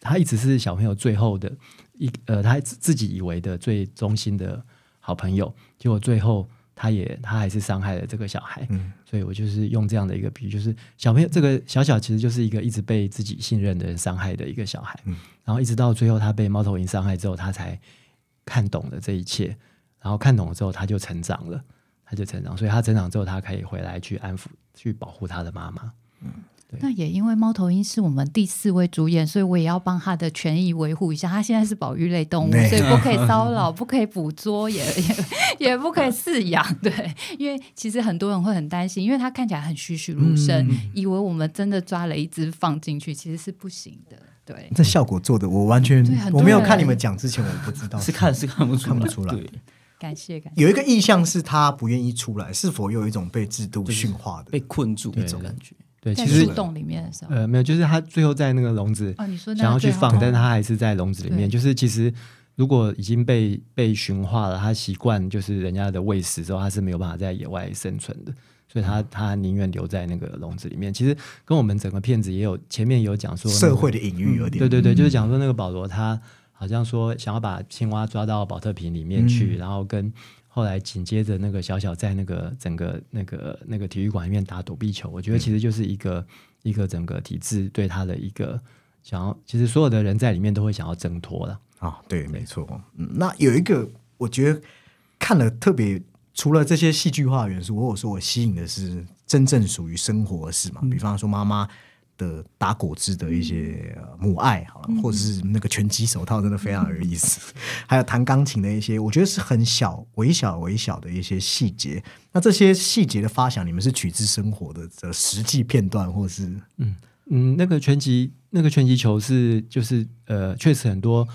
[SPEAKER 2] 它一直是小朋友最后的一呃，他自自己以为的最忠心的好朋友，结果最后他也他还是伤害了这个小孩，
[SPEAKER 1] 嗯。
[SPEAKER 2] 所以我就是用这样的一个比喻，就是小朋友这个小小其实就是一个一直被自己信任的人伤害的一个小孩，
[SPEAKER 1] 嗯。
[SPEAKER 2] 然后一直到最后他被猫头鹰伤害之后，他才看懂了这一切，然后看懂了之后他就成长了，他就成长，所以他成长之后他可以回来去安抚、去保护他的妈妈。
[SPEAKER 3] 那也因为猫头鹰是我们第四位主演，所以我也要帮他的权益维护一下。他现在是保育类动物，所以不可以 *laughs* 骚扰，不可以捕捉，也 *laughs* 也也不可以饲养。对，因为其实很多人会很担心，因为他看起来很栩栩如生，以为我们真的抓了一只放进去，其实是不行的。对，
[SPEAKER 1] 这效果做的我完全我没有看你们讲之前我不知道 *laughs*
[SPEAKER 4] 是看是看不出来，
[SPEAKER 1] 看不出来
[SPEAKER 4] 对，
[SPEAKER 3] 感谢感谢。
[SPEAKER 1] 有一个意向是他不愿意出来，是否有一种被制度驯化的
[SPEAKER 4] 被？困住
[SPEAKER 2] 对
[SPEAKER 4] 那种感觉。
[SPEAKER 2] 对，其实
[SPEAKER 3] 树洞里面的时候，
[SPEAKER 2] 呃没有，就是他最后在那个笼子
[SPEAKER 3] 哦，你说
[SPEAKER 2] 想要去放，但是他还是在笼子里面。就是其实如果已经被被驯化了，他习惯就是人家的喂食之后，他是没有办法在野外生存的，所以他他宁愿留在那个笼子里面。其实跟我们整个片子也有前面有讲说、那个
[SPEAKER 1] 社会的隐喻有点，
[SPEAKER 2] 对对对，就是讲说那个保罗他好像说想要把青蛙抓到保特瓶里面去，然后跟后来紧接着那个小小在那个整个那个那个体育馆里面打躲避球，我觉得其实就是一个、一个整个体制对他的一个想要，其实所有的人在里面都会想要挣脱了。
[SPEAKER 1] 啊，对，没错。嗯，那有一个我觉得看了特别，除了这些戏剧化元素，我有说我吸引的是真正属于生活的事嘛，比方说妈妈。的打果汁的一些呃母爱，好了，或者是那个拳击手套，真的非常有意思。*laughs* 还有弹钢琴的一些，我觉得是很小、微小、微小的一些细节。那这些细节的发想，你们是取自生活的的实际片段，或是
[SPEAKER 2] 嗯嗯，那个拳击那个拳击球是就是呃，确实很多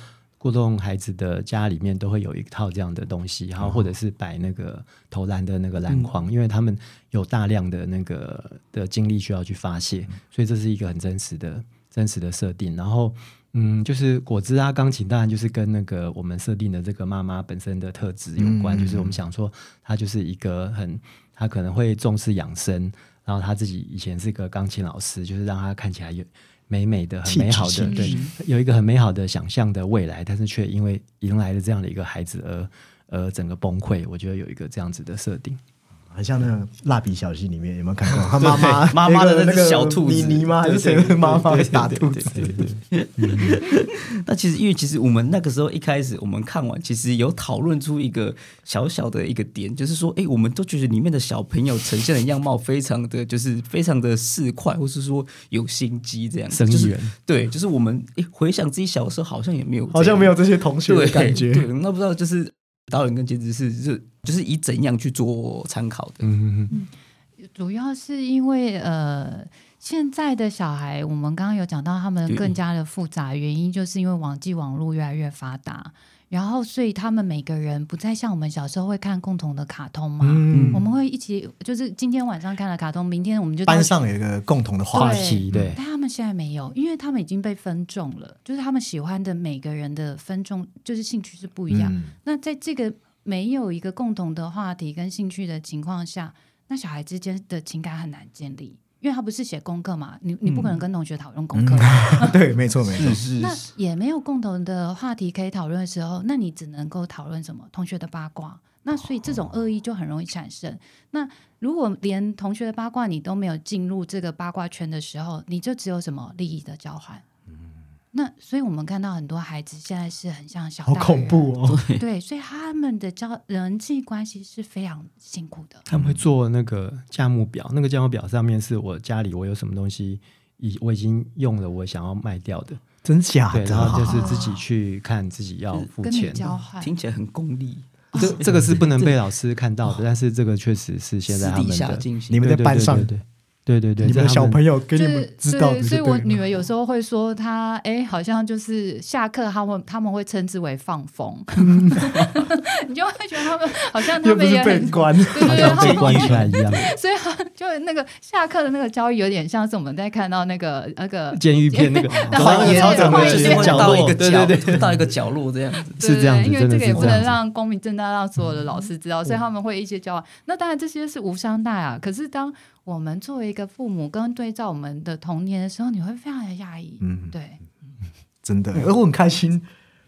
[SPEAKER 2] 过动孩子的家里面都会有一套这样的东西，然后或者是摆那个投篮的那个篮筐，因为他们有大量的那个的精力需要去发泄，所以这是一个很真实的真实的设定。然后嗯，就是果汁啊，钢琴当然就是跟那个我们设定的这个妈妈本身的特质有关，
[SPEAKER 1] 嗯。
[SPEAKER 2] 就是我们想说她就是一个很她可能会重视养生，然后她自己以前是个钢琴老师，就是让她看起来有美美的、很美好的，对，有一个很美好的想象的未来，但是却因为迎来了这样的一个孩子而而整个崩溃。我觉得有一个这样子的设定。
[SPEAKER 1] 很像那个蜡笔小新里面有没有看过？*laughs* 他妈妈 *laughs*
[SPEAKER 4] 妈妈的那
[SPEAKER 1] 个
[SPEAKER 4] 小兔子
[SPEAKER 1] 妮妮吗？还是谁
[SPEAKER 4] 对对对
[SPEAKER 1] 妈妈
[SPEAKER 4] 对
[SPEAKER 1] 打兔
[SPEAKER 4] 对
[SPEAKER 1] 子？*laughs*
[SPEAKER 4] 那其实因为其实我们那个时候一开始我们看完，其实有讨论出一个小小的一个点，就是说，哎，我们都觉得里面的小朋友呈现的样貌非常的就是非常的市侩，或是说有心机这样子，就是对，就是我们诶回想自己小时候好像也没有，
[SPEAKER 1] 好像没有这些同学的感觉。
[SPEAKER 4] 对，那不知道就是导演跟监制是是就是以怎样去做参考的？
[SPEAKER 2] 嗯嗯嗯，
[SPEAKER 3] 主要是因为呃，现在的小孩，我们刚刚有讲到，他们更加的复杂，原因就是因为网际网络越来越发达，然后所以他们每个人不再像我们小时候会看共同的卡通嘛，
[SPEAKER 1] 嗯
[SPEAKER 3] 我们会一起，就是今天晚上看了卡通，明天我们就
[SPEAKER 1] 班上有一个共同的话
[SPEAKER 2] 话
[SPEAKER 1] 题，
[SPEAKER 2] 题对，
[SPEAKER 3] 但他们现在没有，因为他们已经被分众了，就是他们喜欢的每个人的分众，就是兴趣是不一样。
[SPEAKER 1] 嗯
[SPEAKER 3] 那在这个没有一个共同的话题跟兴趣的情况下，那小孩之间的情感很难建立，因为他不是写功课嘛，你你不可能跟同学讨论功课。*laughs* *laughs*
[SPEAKER 1] 对，没错没错，
[SPEAKER 4] 是
[SPEAKER 3] 那也没有共同的话题可以讨论的时候，那你只能够讨论什么？同学的八卦。那所以这种恶意就很容易产生。那如果连同学的八卦你都没有进入这个八卦圈的时候，你就只有什么利益的交换。那所以我们看到很多孩子现在是很像小
[SPEAKER 1] 好恐怖哦！
[SPEAKER 3] 对，所以他们的交人际关系是非常辛苦的。
[SPEAKER 2] 他们会做那个价目表，那个价目表上面是我家里我有什么东西已我已经用了，我想要卖掉的，
[SPEAKER 1] 真假
[SPEAKER 2] 对，然后？就是自己去看自己要付钱。
[SPEAKER 3] 交换，
[SPEAKER 4] 听起来很功利，
[SPEAKER 2] 这这个是不能被老师看到的，但是这个确实是现在他们的，
[SPEAKER 4] 下进行。
[SPEAKER 1] 你们在班上，
[SPEAKER 2] 对对对对对对，
[SPEAKER 1] 你们的小朋
[SPEAKER 2] 友
[SPEAKER 1] 友给你
[SPEAKER 3] 就是
[SPEAKER 1] 们知道的就
[SPEAKER 3] 所以，所以我女儿有时候会说她，哎，好像就是下课，他们他们会称之为放风，*laughs* 你就会觉得他们好像他们也很，
[SPEAKER 1] 被关，
[SPEAKER 3] 对对对，
[SPEAKER 2] 被关起来一样，
[SPEAKER 3] 所以就那个下课的那个交易有点像是我们在看到那个那个
[SPEAKER 2] 监狱片那个。
[SPEAKER 3] 然后
[SPEAKER 2] 荒野
[SPEAKER 3] 操场的
[SPEAKER 4] 就是会
[SPEAKER 2] 角落，
[SPEAKER 4] 到一个角，
[SPEAKER 2] 对对对，
[SPEAKER 4] 到一个角落这样子。
[SPEAKER 2] 是这样
[SPEAKER 3] 因为这个也不能。让光明正大让所有的老师知道，所以他们会一些交往。那当然这些是无伤大雅，可是当我们作为一个父母跟对照我们的童年的时候，你会非常的压抑。
[SPEAKER 1] 嗯，
[SPEAKER 3] 对
[SPEAKER 1] 真的，而我很开心。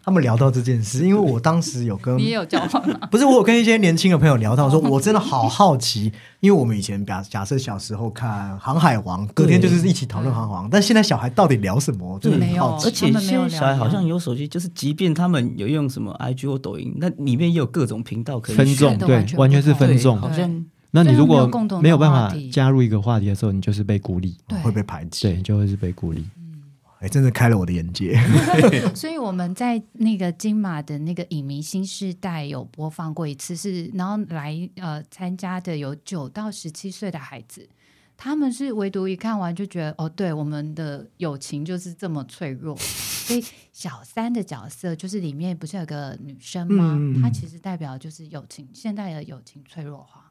[SPEAKER 1] 他们聊到这件事，因为我当时有跟
[SPEAKER 3] 你也有交换吗？*laughs*
[SPEAKER 1] 不是我有跟一些年轻的朋友聊到说，我真的好好奇，因为我们以前假假设小时候看《航海王》，隔天就是一起讨论《航海王》，但现在小孩到底聊什么？我真的
[SPEAKER 3] 没有
[SPEAKER 1] 很好奇
[SPEAKER 4] 而且现在小孩
[SPEAKER 3] 聊
[SPEAKER 4] 好像有手机，就是即便他们有用什么 IG 或抖音，那里面也有各种频道可以
[SPEAKER 2] 分众对
[SPEAKER 3] 完，全
[SPEAKER 2] 是分众
[SPEAKER 4] 对。好像
[SPEAKER 2] 那你如果没有办法加入一个话题的时候，你就是被孤立，
[SPEAKER 1] 会被排挤。
[SPEAKER 2] 对，就会是被孤立。
[SPEAKER 1] 哎，真的开了我的眼界。*laughs*
[SPEAKER 3] 所以我们在那个金马的那个影迷新世代有播放过一次是，然后来呃参加的有九到十七岁的孩子，他们是唯独一看完就觉得哦，对，我们的友情就是这么脆弱。所以小三的角色就是里面不是有个女生吗？她其实代表就是友情，现代的友情脆弱化哦，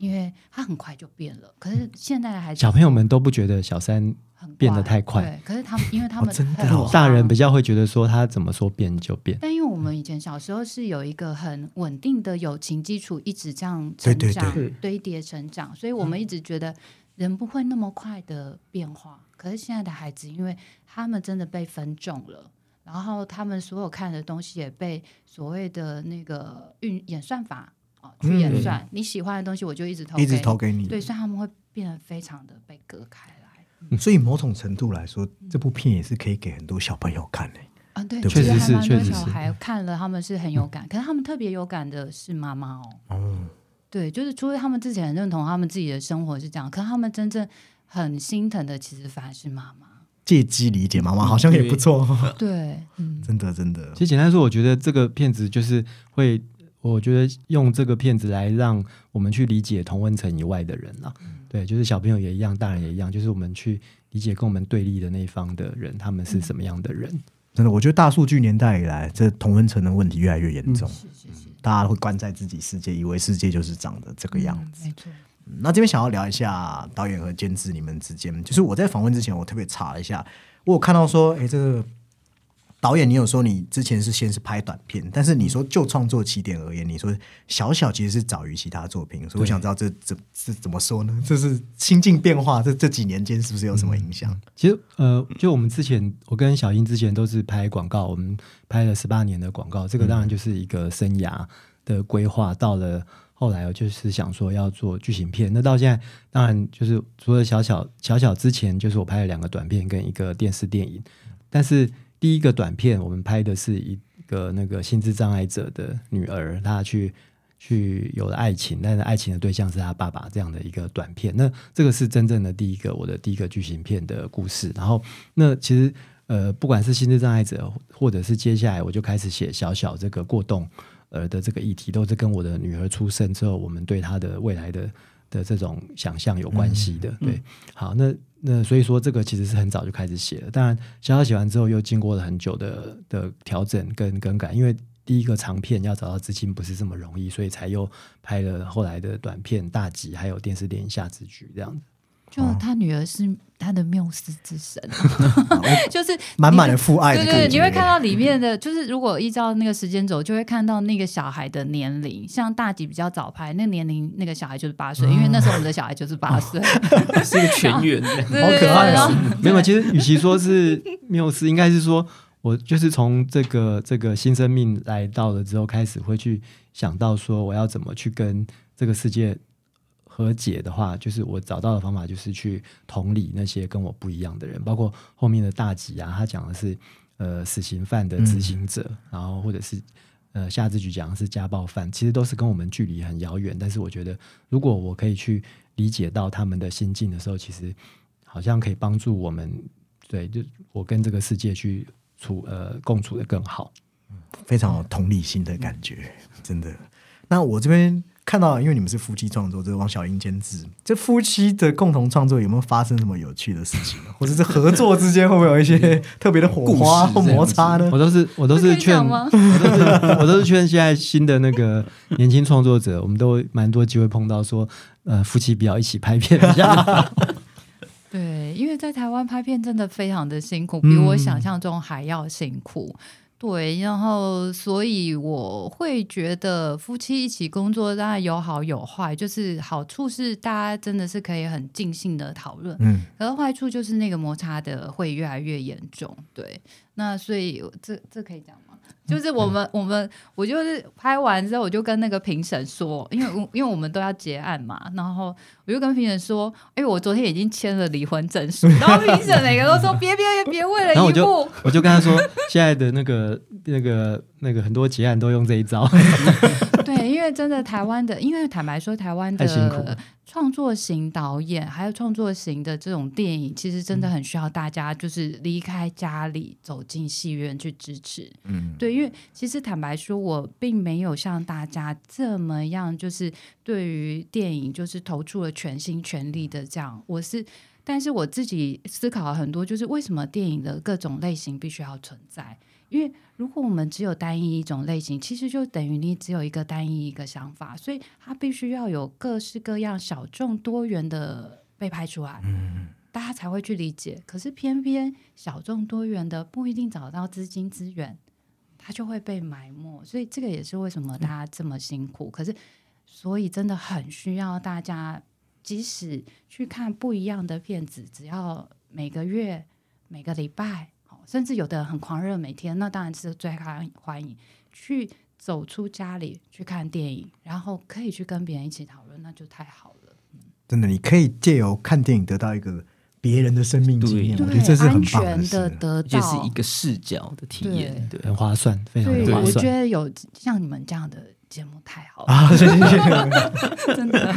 [SPEAKER 3] 因为他很快就变了。可是现在的孩子
[SPEAKER 2] 小朋友们都不觉得小三，
[SPEAKER 3] 很
[SPEAKER 2] 变得太快
[SPEAKER 3] 对，可是他们因为他
[SPEAKER 1] 哦
[SPEAKER 3] 们很
[SPEAKER 1] 真的哦
[SPEAKER 2] 大人比
[SPEAKER 3] 较。
[SPEAKER 2] 会觉得说他怎么说变就变。
[SPEAKER 3] 但因为我们以前小时候是有一个很稳定的友情基础，一直这样
[SPEAKER 1] 对对
[SPEAKER 3] 成长、
[SPEAKER 4] 对
[SPEAKER 3] 堆叠成长，所以我们一直觉得人不会那么快的变化。可是现在的孩子，因为他们真的被分众了，然后他们所有看的东西也被所谓的那个运演算法哦去演算，你喜欢的东西我就一直投给
[SPEAKER 1] 一直
[SPEAKER 3] 你
[SPEAKER 1] 投给你。
[SPEAKER 3] 对，所以他们会变得非常的被隔开来。
[SPEAKER 1] 所以某种程度来说，这部片也是可以给很多小朋友看的。
[SPEAKER 3] 啊，对，
[SPEAKER 2] 确实是确实是
[SPEAKER 3] 小孩看了，他们是很有感，可是他们特别有感的是妈妈哦。
[SPEAKER 1] 哦，
[SPEAKER 3] 对，就是除了他们自己很认同他们自己的生活是这样，可他们真正很心疼的，其实反而是妈妈。
[SPEAKER 1] 借机理解妈妈好像也不错，
[SPEAKER 3] 对，嗯，
[SPEAKER 1] 真的真的
[SPEAKER 2] 其。实简单说，我觉得这个片子就是会，我觉得用这个片子来让我们去理解同温层以外的人啦。对，就是小朋友也一样，大人也一样，就是我们去理解跟我们对立的那一方的人，他们是什么样的人。
[SPEAKER 1] 真的，我觉得大数据年代以来，这同温层的问题越来越严重。
[SPEAKER 3] 是是是，
[SPEAKER 1] 大家会关在自己世界，以为世界就是长得这个样子。
[SPEAKER 3] 嗯没错。
[SPEAKER 1] 嗯那这边想要聊一下导演和监制你们之间，就是我在访问之前，我特别查了一下，我有看到说，哎，这个导演你有说你之前是先是拍短片，但是你说就创作起点而言，你说小小其实是早于其他作品，所以我想知道这怎是怎么说呢？*laughs* 这是心境变化，这这几年间是不是有什么影响？
[SPEAKER 2] 其实，呃，就我们之前，我跟小英之前都是拍广告，我们拍了十八年的广告，这个当然就是一个生涯的规划。到了后来，我就是想说要做剧情片。那到现在，当然就是除了小小小小之前，就是我拍了两个短片跟一个电视电影。但是第一个短片，我们拍的是一个那个心智障碍者的女儿，她去去有了爱情，但是爱情的对象是她爸爸这样的一个短片。那这个是真正的第一个我的第一个剧情片的故事。然后那其实呃，不管是心智障碍者，或者是接下来我就开始写小小这个过动儿的这个议题，都是跟我的女儿出生之后，我们对她的未来的的这种想象有关系的。
[SPEAKER 4] 嗯
[SPEAKER 2] 对，好，那那所以说这个其实是很早就开始写了，当然小小写完之后又经过了很久的的调整跟更改，因为。第一个长片要找到资金不是这么容易，所以才又拍了后来的短片《大集》，还有电视电影《下之局》这样子。
[SPEAKER 3] 就他女儿是他的缪斯之神，*laughs* 就是
[SPEAKER 1] 满满的父爱的
[SPEAKER 3] 对对对，你会看到里面的，就是如果依照那个时间轴，就会看到那个小孩的年龄。像大吉比较早拍，那年龄那个小孩就是八岁，因为那时候我们的小孩就是八岁，*laughs*
[SPEAKER 4] 是一个全员的。*laughs*
[SPEAKER 1] 好可爱哦。
[SPEAKER 3] 对对然后
[SPEAKER 2] 没有，其实与其说是缪斯，应该是说我就是从这个这个新生命来到了之后，开始会去想到说我要怎么去跟这个世界和解的话，就是我找到的方法就是去同理那些跟我不一样的人，包括后面的大吉啊，他讲的是呃死刑犯的执行者，然后或者是。呃，夏之局讲的是家暴犯，其实都是跟我们距离很遥远。但是我觉得，如果我可以去理解到他们的心境的时候，其实好像可以帮助我们，对，就我跟这个世界去处呃共处的更好。
[SPEAKER 1] 非常有同理心的感觉，真的。那我这边看到，因为你们是夫妻创作，这个王小英监制，这夫妻的共同创作有没有发生什么有趣的事情？或者是合作之间会不会有一些 *laughs* 特别的火花或摩擦呢
[SPEAKER 2] 我？都是我都是劝，我都是我都是劝现在新的那个年轻创作者，我们都蛮多机会碰到说，呃，夫妻不要一起拍片比较好。*laughs*
[SPEAKER 3] 对，因为在台湾拍片真的非常的辛苦，比我想象中还要辛苦。对，然后所以我会觉得夫妻一起工作当然有好有坏，就是好处是大家真的是可以很尽兴的讨论，
[SPEAKER 1] 嗯，
[SPEAKER 3] 可是坏处就是那个摩擦的会越来越严重。对，那所以这这可以讲吗？就是我们我们我就是拍完之后，我就跟那个评审说，因为我因为我们都要结案嘛，然后我就跟评审说，哎，我昨天已经签了离婚证书，然后评审每个都说别别别为了 *laughs*
[SPEAKER 2] 然后我就
[SPEAKER 3] 一部，
[SPEAKER 2] 我就跟他说，现在的那个那个那个很多结案都用这一招。*laughs*
[SPEAKER 3] 真的台湾的，因为坦白说，台湾的创作型导演还有创作型的这种电影，其实真的很需要大家就是离开家里走进戏院去支持。
[SPEAKER 1] 嗯，
[SPEAKER 3] 对，因为其实坦白说，我并没有像大家这么样，就是对于电影就是投注了全心全力的这样。我是，但是我自己思考了很多，就是为什么电影的各种类型必须要存在？因为如果我们只有单一一种类型，其实就等于你只有一个单一一个想法，所以它必须要有各式各样、小众多元的被拍出来。
[SPEAKER 1] 嗯，
[SPEAKER 3] 大家才会去理解。可是偏偏小众多元的不一定找到资金资源，它就会被埋没。所以这个也是为什么大家这么辛苦。可是，所以真的很需要大家，即使去看不一样的片子，只要每个月、每个礼拜，好甚至有的很狂热，每天，那当然是最欢欢迎去。走出家里去看电影，然后可以去跟别人一起讨论，那就太好了。
[SPEAKER 1] 真的，你可以借由看电影得到一个别人的生命经验，我觉得这是很
[SPEAKER 3] 安
[SPEAKER 1] 棒
[SPEAKER 3] 全的。得
[SPEAKER 4] 而且是一个视角的体验，对，
[SPEAKER 2] 很划算，非常
[SPEAKER 3] 划算，我觉。得有像你们这样的节目太好了，
[SPEAKER 1] 啊，谢谢谢谢。*laughs*
[SPEAKER 3] 真的。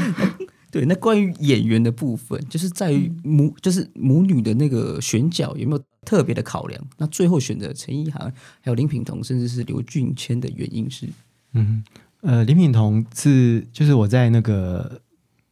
[SPEAKER 4] 对，那关于演员的部分，就是在于母，就是母女的那个选角有没有特别的考量？那最后选择陈意涵、还有林品彤，甚至是刘俊谦的原因是，
[SPEAKER 2] 嗯，呃，林品彤是就是我在那个，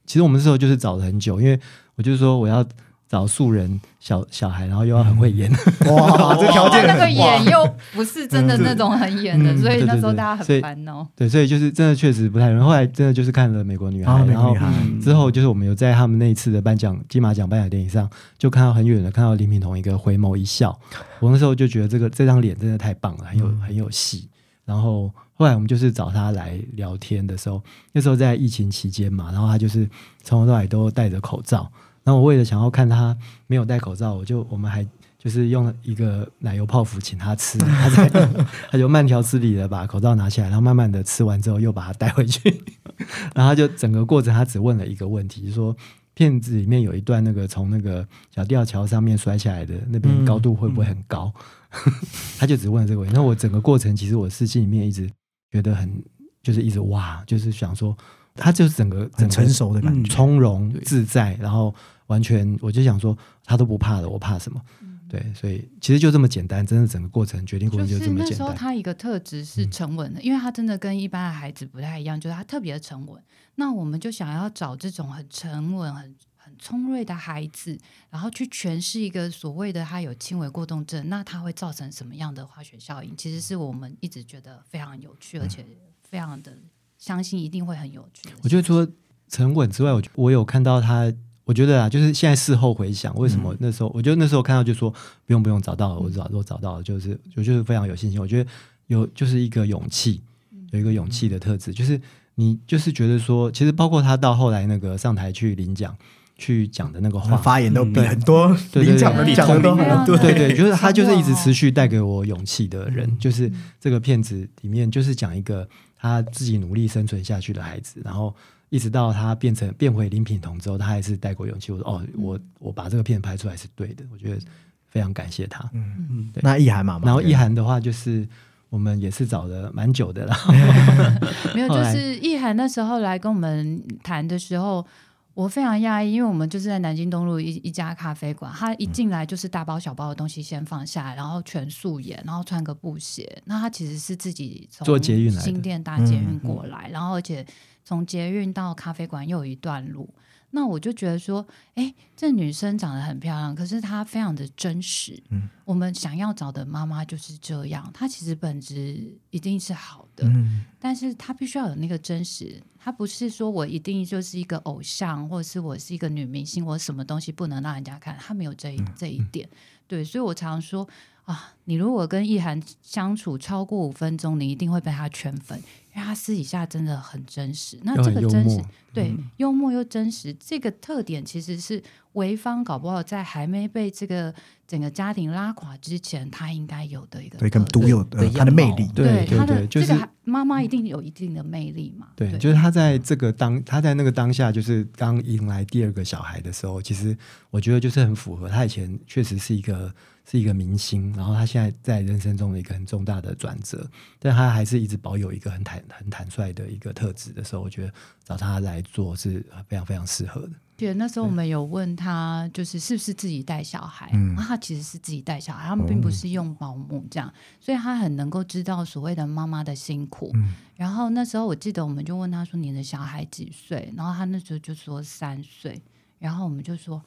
[SPEAKER 2] 其实我们那时候就是找了很久，因为我就是说我要找素人小小孩，然后又要很会演，*laughs*
[SPEAKER 1] 哇，这条件
[SPEAKER 3] 那个演又不是真的那种很演的，
[SPEAKER 1] 嗯
[SPEAKER 3] 所以那时候大家很烦恼。
[SPEAKER 2] 对，所以就是真的确实不太容易。后来真的就是看了《美国女孩》
[SPEAKER 1] 啊
[SPEAKER 2] 然后之后就是我们有在他们那一次的颁奖金马奖颁奖典礼上，就看到很远的看到林品彤一个回眸一笑，我那时候就觉得这个这张脸真的太棒了，很有
[SPEAKER 1] 嗯
[SPEAKER 2] 很有戏。然后后来我们就是找他来聊天的时候，那时候在疫情期间嘛，然后他就是从头到尾都戴着口罩。然后我为了想要看他没有戴口罩，我就我们还就是用一个奶油泡芙请他吃，他才 *laughs* 他就慢条斯理的把口罩拿起来，然后慢慢的吃完之后又把它带回去，*laughs* 然后他就整个过程他只问了一个问题，就是说片子里面有一段那个从那个小吊桥上面摔下来的那边
[SPEAKER 1] 嗯
[SPEAKER 2] 高度会不会很高？*laughs* 他就只问了这个问题。那我整个过程其实我是心里面一直觉得很就是一直哇，就是想说他就是整个整个
[SPEAKER 1] 很成熟的感
[SPEAKER 4] 嗯
[SPEAKER 1] 觉。
[SPEAKER 2] 从容自在，然后完全我就想说他都不怕了，我怕什么？对，所以其实就这么简单，真的整个过程决定过程
[SPEAKER 3] 就
[SPEAKER 2] 就是这么
[SPEAKER 3] 那时候
[SPEAKER 2] 简单。
[SPEAKER 3] 他一个特质是沉稳的，因为他真的跟一般的孩子不太一样，就是他特别的沉稳。那我们就想要找这种很沉稳、很很聪锐的孩子，然后去诠释一个所谓的他有轻微过动症，那他会造成什么样的化学效应？其实是我们一直觉得非常有趣，而且非常的相信一定会很有趣。
[SPEAKER 2] 我觉得除了沉稳之外，我我有看到他，我觉得啊，就是现在事后回想，为什么那时候，我觉得那时候看到就说不用不用找到了，我找我找到了，就是我就是非常有信心。我觉得有就是一个勇气，有一个勇气的特质，就是你就是觉得说，其实包括他到后来那个上台去领奖。去讲的那个话，
[SPEAKER 1] 发言都比很多
[SPEAKER 2] 对对
[SPEAKER 1] 领奖的
[SPEAKER 3] 对
[SPEAKER 1] 讲的都
[SPEAKER 3] 对
[SPEAKER 1] 很
[SPEAKER 3] 对
[SPEAKER 2] 对对，就是他就是一直持续带给我勇气的人，
[SPEAKER 1] 嗯
[SPEAKER 2] 就是这个片子里面就是讲一个他自己努力生存下去的孩子，然后一直到他变成变回林品彤之后，他还是带过勇气。我说哦，我我把这个片拍出来是对的，我觉得非常感谢他。
[SPEAKER 1] 嗯嗯，那意涵妈妈，
[SPEAKER 2] 然后意涵的话就是。我们也是找了蛮久的啦，*laughs* *laughs*
[SPEAKER 3] 没有，就是意涵那时候来跟我们谈的时候，我非常讶异，因为我们就是在南京东路一一家咖啡馆，他一进来就是大包小包的东西先放下来，然后全素颜，然后穿个布鞋。那他其实是自己从
[SPEAKER 2] 坐捷运来
[SPEAKER 3] 新店搭捷运过来，然后而且从捷运到咖啡馆又有一段路。那我就觉得说，哎，这女生长得很漂亮，可是她非常的真实。
[SPEAKER 1] 嗯，
[SPEAKER 3] 我们想要找的妈妈就是这样，她其实本质一定是好的。
[SPEAKER 1] 嗯
[SPEAKER 3] 但是她必须要有那个真实，她不是说我一定就是一个偶像，或者是我是一个女明星，我什么东西不能让人家看，她没有这一这一点。对，所以我常说啊，你如果跟意涵相处超过五分钟，你一定会被她圈粉，因为她私底下真的很真实。那这个真实。对，幽默又真实，这个特点其实是潍坊搞不好在还没被这个整个家庭拉垮之前，他应该有的一个
[SPEAKER 1] 对，跟
[SPEAKER 3] 特点
[SPEAKER 1] 独有的他的魅力，
[SPEAKER 2] 对对
[SPEAKER 3] 他的
[SPEAKER 2] 对，就是
[SPEAKER 3] 这个妈妈一定有一定的魅力嘛。
[SPEAKER 2] 对，就是他在这个当他在那个当下，就是刚迎来第二个小孩的时候，其实我觉得就是很符合他以前确实是一个是一个明星，然后他现在在人生中的一个很重大的转折，但他还是一直保有一个很坦很坦率的一个特质的时候，我觉得找他来做是非常非常适合的。
[SPEAKER 3] 对，那时候我们有问他，就是是不是自己带小孩，
[SPEAKER 1] 嗯
[SPEAKER 3] 啊，他其实是自己带小孩，他们并不是用保姆这样，所以他很能够知道所谓的妈妈的辛苦。
[SPEAKER 1] 嗯
[SPEAKER 3] 然后那时候我记得我们就问他说：“你的小孩几岁？”然后他那时候就说三岁，然后我们就说。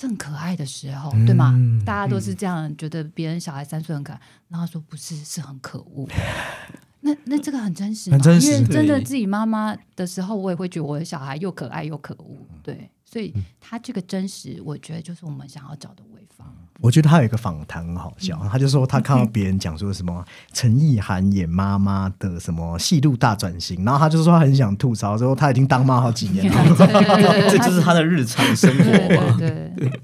[SPEAKER 3] 正可爱的时候，对吗？
[SPEAKER 1] 嗯
[SPEAKER 3] 大家都是这样觉得，别人小孩三岁很可爱，然后他说不是，是很可恶。那那这个很真实，
[SPEAKER 1] 很真实
[SPEAKER 3] 因为真的自己妈妈的时候，我也会觉得我的小孩又可爱又可恶，对，所以他这个真实，我觉得就是我们想要找的潍坊。
[SPEAKER 1] 我觉得他有一个访谈很好笑，他就说他看到别人讲说什么陈意涵演妈妈的什么戏路大转型，然后他就说他很想吐槽，说他已经当妈好几年了。*laughs* *laughs*
[SPEAKER 4] 这就是他的日常生活
[SPEAKER 3] 对
[SPEAKER 4] 嘛。
[SPEAKER 3] 对对，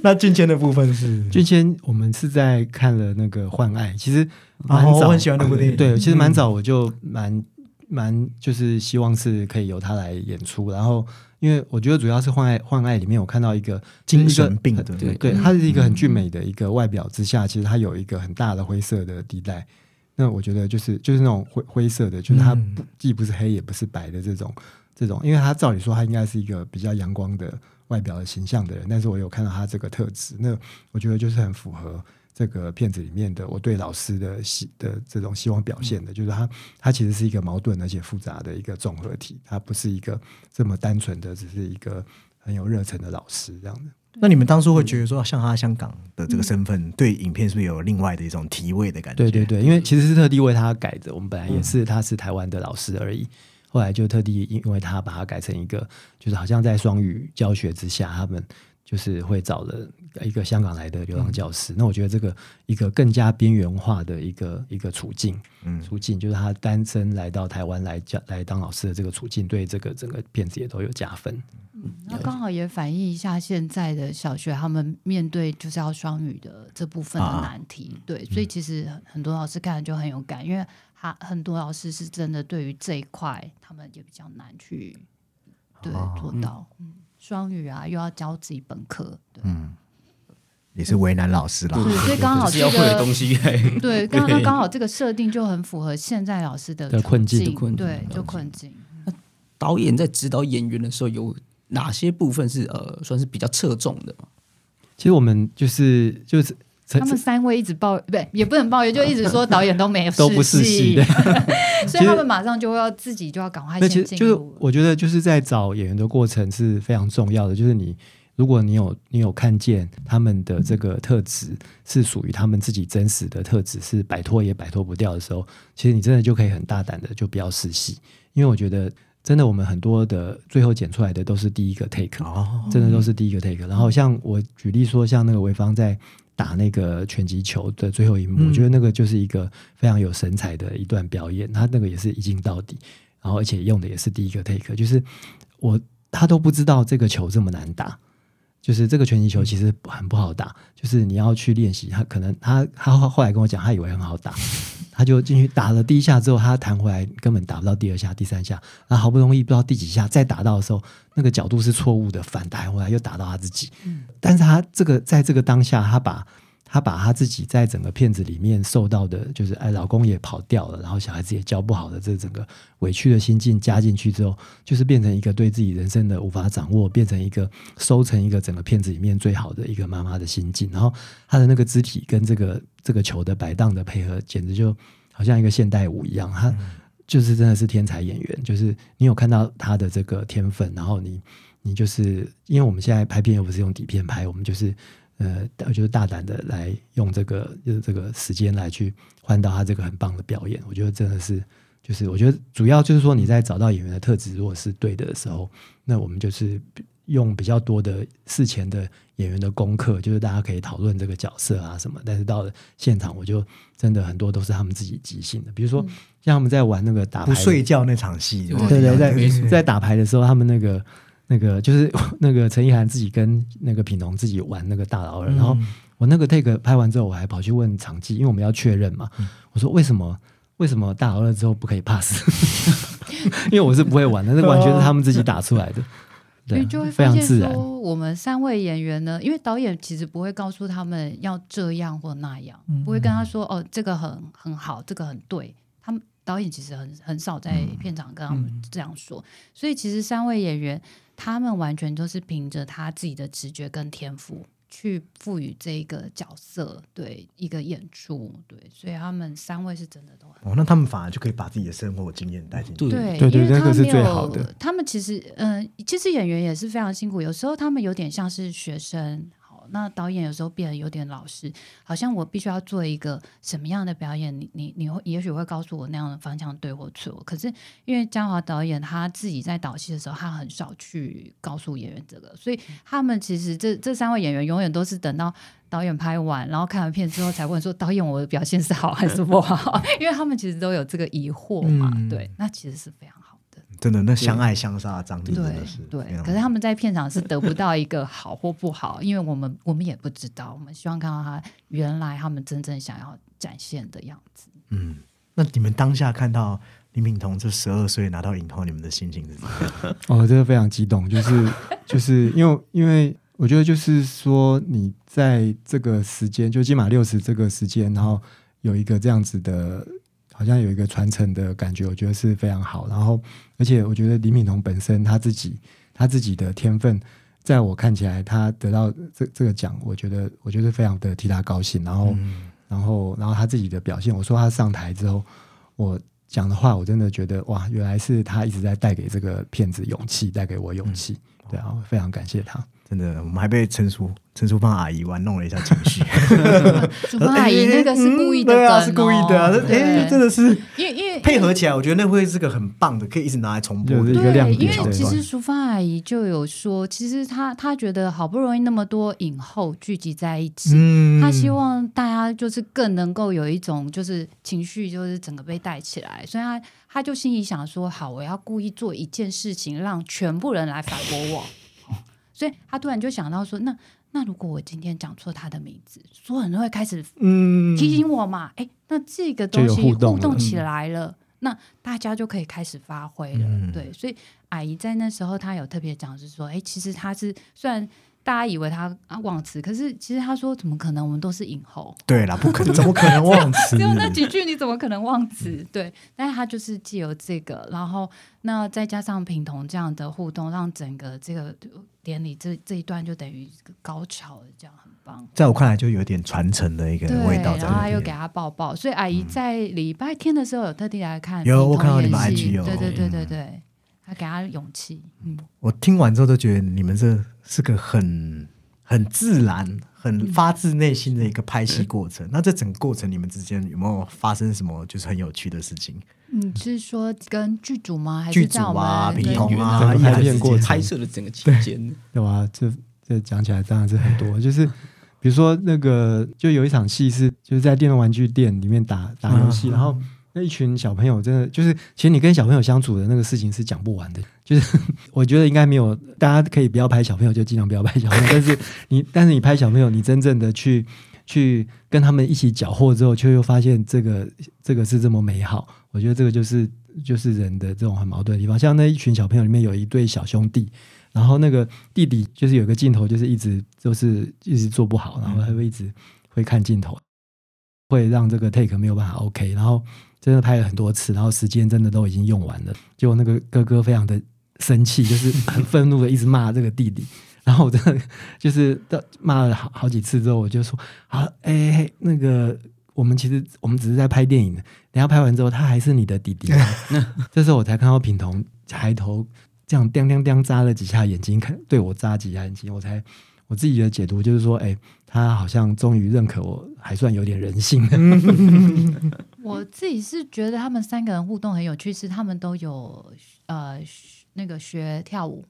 [SPEAKER 3] *laughs*
[SPEAKER 1] 那俊谦的部分是，
[SPEAKER 2] 俊谦，我们是在看了那个《幻爱》，其实蛮
[SPEAKER 1] 哦，
[SPEAKER 2] 早，
[SPEAKER 1] 我很喜欢那部电影。
[SPEAKER 2] 对，其实蛮早我就蛮蛮就是希望是可以由他来演出，然后因为我觉得主要是《幻爱》《幻爱》里面我看到一个
[SPEAKER 1] 精神病的。
[SPEAKER 2] 一个
[SPEAKER 1] 那个
[SPEAKER 2] 对，他是一个很俊美的一个外表之下，其实他有一个很大的灰色的地带。那我觉得就是就是那种灰灰色的，就是它
[SPEAKER 1] 嗯。
[SPEAKER 2] 既不是黑也不是白的这种这种，因为他照理说他应该是一个比较阳光的外表的形象的人，但是我有看到他这个特质，那我觉得就是很符合这个片子里面的我对老师的希的这种希望表现的，就是他他其实是一个矛盾而且复杂的一个综合体，他不是一个这么单纯的只是一个很有热忱的老师这样的。
[SPEAKER 1] 那你们当初会觉得说，像他香港的这个身份，对影片是不是有另外的一种提味的感觉？
[SPEAKER 2] 对对对，因为其实是特地为他改的，我们本来也是他是台湾的老师而已，后来就特地因为他把它改成一个，就是好像在双语教学之下，他们就是会找了一个香港来的流浪教师。那我觉得这个一个更加边缘化的一个一个处境，
[SPEAKER 1] 嗯。
[SPEAKER 2] 处境就是他单身来到台湾来教来当老师的这个处境，对这个整个片子也都有加分。
[SPEAKER 3] 那刚好也反映一下现在的小学他们面对就是要双语的这部分的
[SPEAKER 1] 啊。
[SPEAKER 3] 难题，对，所以其实很很多老师看了就很有感，因为他很多老师是真的对于这一块他们也比较难去对
[SPEAKER 1] 哦
[SPEAKER 3] 做到，嗯，双语啊又要教自己本科，对。
[SPEAKER 1] 嗯，也是为难老师啦。
[SPEAKER 3] 对，所以 *laughs* 刚好这个 *laughs* 对，*laughs* 刚刚刚好这个设定就很符合现在老师的
[SPEAKER 2] 困境
[SPEAKER 3] 境
[SPEAKER 4] 困境
[SPEAKER 3] 对，就困境。
[SPEAKER 4] 导演在指导演员的时候，有哪些部分是呃算是比较侧重的嘛？
[SPEAKER 2] 其实我们就是就是
[SPEAKER 3] 他们三位一直抱，不对，也不能抱怨，*laughs* 就一直说导演都没有
[SPEAKER 2] 都不是戏，*laughs*
[SPEAKER 3] 所以他们马上就要自己就要赶快
[SPEAKER 2] 那其
[SPEAKER 3] 先进
[SPEAKER 2] 实就是。我觉得就是在找演员的过程是非常重要的，就是你如果你有你有看见他们的这个特质是属于他们自己真实的特质，是摆脱也摆脱不掉的时候，其实你真的就可以很大胆的就不要试戏，因为我觉得真的我们很多的最后剪出来的都是第一个 take，
[SPEAKER 1] 哦，
[SPEAKER 2] 真的都是第一个 take。然后像我举例说，像那个潍坊在打那个拳击球的最后一幕，
[SPEAKER 1] 嗯
[SPEAKER 2] 我觉得那个就是一个非常有神采的一段表演，他那个也是一镜到底，然后而且用的也是第一个 take，就是我他都不知道这个球这么难打。就是这个拳击球其实很不好打，就是你要去练习。他可能他他后后来跟我讲，他以为很好打，他就进去打了第一下之后，他弹回来根本打不到第二下、第三下，然后好不容易不知道第几下再打到的时候，那个角度是错误的，反弹回来又打到他自己。但是他这个在这个当下，他把他把他自己在整个片子里面受到的，就是哎，老公也跑掉了，然后小孩子也教不好的这整个委屈的心境加进去之后，就是变成一个对自己人生的无法掌握，变成一个收成一个整个片子里面最好的一个妈妈的心境。然后他的那个肢体跟这个这个球的摆荡的配合，简直就好像一个现代舞一样。他就是真的是天才演员，就是你有看到他的这个天分，然后你你就是因为我们现在拍片又不是用底片拍，我们就是呃，我觉得大胆的来用这个就是这个时间来去换到他这个很棒的表演，我觉得真的是就是我觉得主要就是说你在找到演员的特质如果是对的时候，那我们就是用比较多的事前的演员的功课，就是大家可以讨论这个角色啊什么，但是到了现场，我就真的很多都是他们自己即兴的，比如说像他们在玩那个打牌
[SPEAKER 1] 不睡觉那场戏，
[SPEAKER 4] 对
[SPEAKER 2] 对对，在在打牌的时候，他们那个那个就是 *laughs* 那个陈意涵自己跟那个品农自己玩那个大老二，然后我那个 take 拍完之后，我还跑去问场记，因为我们要确认嘛，我说为什么为什么大老二之后不可以 pass？*laughs* 因为我是不会玩的，那完全是他们自己打出来的，*laughs* 对啊，
[SPEAKER 3] 所以就会
[SPEAKER 2] 非
[SPEAKER 3] 发现
[SPEAKER 2] 常自然。
[SPEAKER 3] 说，我们三位演员呢，因为导演其实不会告诉他们要这样或那样，不会跟他说哦，这个很很好，这个很对。他们导演其实很很少在片场跟他们这样说，所以其实三位演员他们完全都是凭着他自己的直觉跟天赋。去赋予这个角色对一个演出，对，所以他们三位是真的都很
[SPEAKER 1] 哦，那他们反而就可以把自己的生活经验带进去。
[SPEAKER 4] 对
[SPEAKER 3] 对，
[SPEAKER 2] 对对那个是最好的。
[SPEAKER 3] 他们其实，嗯、其实演员也是非常辛苦，有时候他们有点像是学生。好，那导演有时候变得有点老实，好像我必须要做一个什么样的表演，你你你会也许会告诉我那样的方向对或错。可是因为嘉华导演他自己在导戏的时候，他很少去告诉演员这个，所以他们其实这这三位演员永远都是等到导演拍完，然后看完片之后才问说导演我的表现是好还是不好，*laughs* 因为他们其实都有这个疑惑嘛。
[SPEAKER 1] 嗯
[SPEAKER 3] 对，那其实是非常好的。
[SPEAKER 1] 真的，那相爱相杀的张力真的是
[SPEAKER 3] 对可是他们在片场是得不到一个好或不好，*laughs* 因为我们我们也不知道，我们希望看到他原来他们真正想要展现的样子。
[SPEAKER 1] 嗯。那你们当下看到林敏彤这十二岁拿到影后，你们的心情是怎么样？*laughs*
[SPEAKER 2] 哦，真的非常激动，就是 *laughs* 就是因为因为我觉得就是说你在这个时间，就金马六十这个时间，然后有一个这样子的，好像有一个传承的感觉，我觉得是非常好。然后而且我觉得李敏彤本身他自己他自己的天分，在我看起来，他得到这这个奖，我觉得我觉得非常的替他高兴。然后、然后然后他自己的表现，我说他上台之后，我讲的话，我真的觉得哇，原来是他一直在带给这个骗子勇气，带给我勇气。对啊，我非常感谢他。
[SPEAKER 1] 真的，我们还被陈淑陈淑芳阿姨玩弄了一下情绪。*laughs* *laughs*
[SPEAKER 3] 淑芳阿姨那个是故意的、
[SPEAKER 1] 嗯对啊，是故意的哎，
[SPEAKER 3] 对
[SPEAKER 1] 真的是
[SPEAKER 3] 因为因为
[SPEAKER 1] 配合起来，我觉得那会是个很棒的，可以一直拿来重播
[SPEAKER 2] 就是
[SPEAKER 1] 的。
[SPEAKER 2] 一个亮
[SPEAKER 3] 对，因
[SPEAKER 2] 点对
[SPEAKER 3] 为其实淑芳阿姨就有说，其实她她觉得好不容易那么多影后聚集在一起，
[SPEAKER 1] 嗯
[SPEAKER 3] 她希望大家就是更能够有一种就是情绪，就是整个被带起来，所以她她就心里想说，好，我要故意做一件事情，让全部人来反驳我。哦所以他突然就想到说，那那如果我今天讲错他的名字，所有人都会开始
[SPEAKER 1] 嗯
[SPEAKER 3] 提醒我嘛，哎、那这个东西
[SPEAKER 2] 互动
[SPEAKER 3] 起来了，那大家就可以开始发挥了。
[SPEAKER 1] 嗯
[SPEAKER 3] 对，所以阿姨在那时候她有特别讲，是说，哎、其实她是虽然大家以为他啊忘词，可是其实他说怎么可能？我们都是影后，
[SPEAKER 1] 对啦，不可能，怎么可能忘词？*laughs*
[SPEAKER 3] 只有那几句，你怎么可能忘词？对，但是他就是借由这个，然后那再加上品彤这样的互动，让整个这个典礼这这一段就等于高潮了，这样很棒。
[SPEAKER 1] 在我看来，就有点传承的一个，味道
[SPEAKER 3] 然后他。又给他抱抱，所以阿姨在礼拜天的时候有特地来看
[SPEAKER 1] 有我看到你们 IG 有
[SPEAKER 3] 对对对
[SPEAKER 1] 嗯
[SPEAKER 3] 对对，他给他勇气，嗯，
[SPEAKER 1] 我听完之后都觉得你们这是个很很自然、很发自内心的一个拍戏过程。那这整个过程，你们之间有没有发生什么就是很有趣的事情？
[SPEAKER 3] 你是说跟剧组吗？还
[SPEAKER 1] 剧组
[SPEAKER 3] 是在我
[SPEAKER 1] 啊、
[SPEAKER 3] 们
[SPEAKER 1] 品彤啊、
[SPEAKER 2] 拍片过程
[SPEAKER 4] 拍摄的整个期间，
[SPEAKER 2] 对吧？这这讲起来当然是很多，*laughs* 就是比如说那个，就有一场戏是就是在电动玩具店里面打打游戏，
[SPEAKER 1] 嗯
[SPEAKER 2] 然后那一群小朋友真的就是，其实你跟小朋友相处的那个事情是讲不完的。就是 *laughs* 我觉得应该没有，大家可以不要拍小朋友，就尽量不要拍小朋友。但是你但是你拍小朋友，你真正的去去跟他们一起搅和之后，却又发现这个这个是这么美好。我觉得这个就是就是人的这种很矛盾的地方。像那一群小朋友里面有一对小兄弟，然后那个弟弟就是有个镜头，就是一直就是一直做不好，然后他会一直会看镜头，会让这个 take 没有办法 OK，然后真的拍了很多次，然后时间真的都已经用完了，结果那个哥哥非常的生气，就是很愤怒的一直骂这个弟弟。*laughs* 然后我真的就是骂了好好几次之后，我就说：“好，哎、那个我们其实我们只是在拍电影的，等下拍完之后他还是你的弟弟。”这时候我才看到品彤抬头这样叮叮叮眨了几下眼睛，看对我眨几下眼睛，我才我自己的解读就是说，哎、他好像终于认可我，还算有点人性。*laughs*
[SPEAKER 3] 我自己是觉得他们三个人互动很有趣，是他们都有呃学那个学跳舞，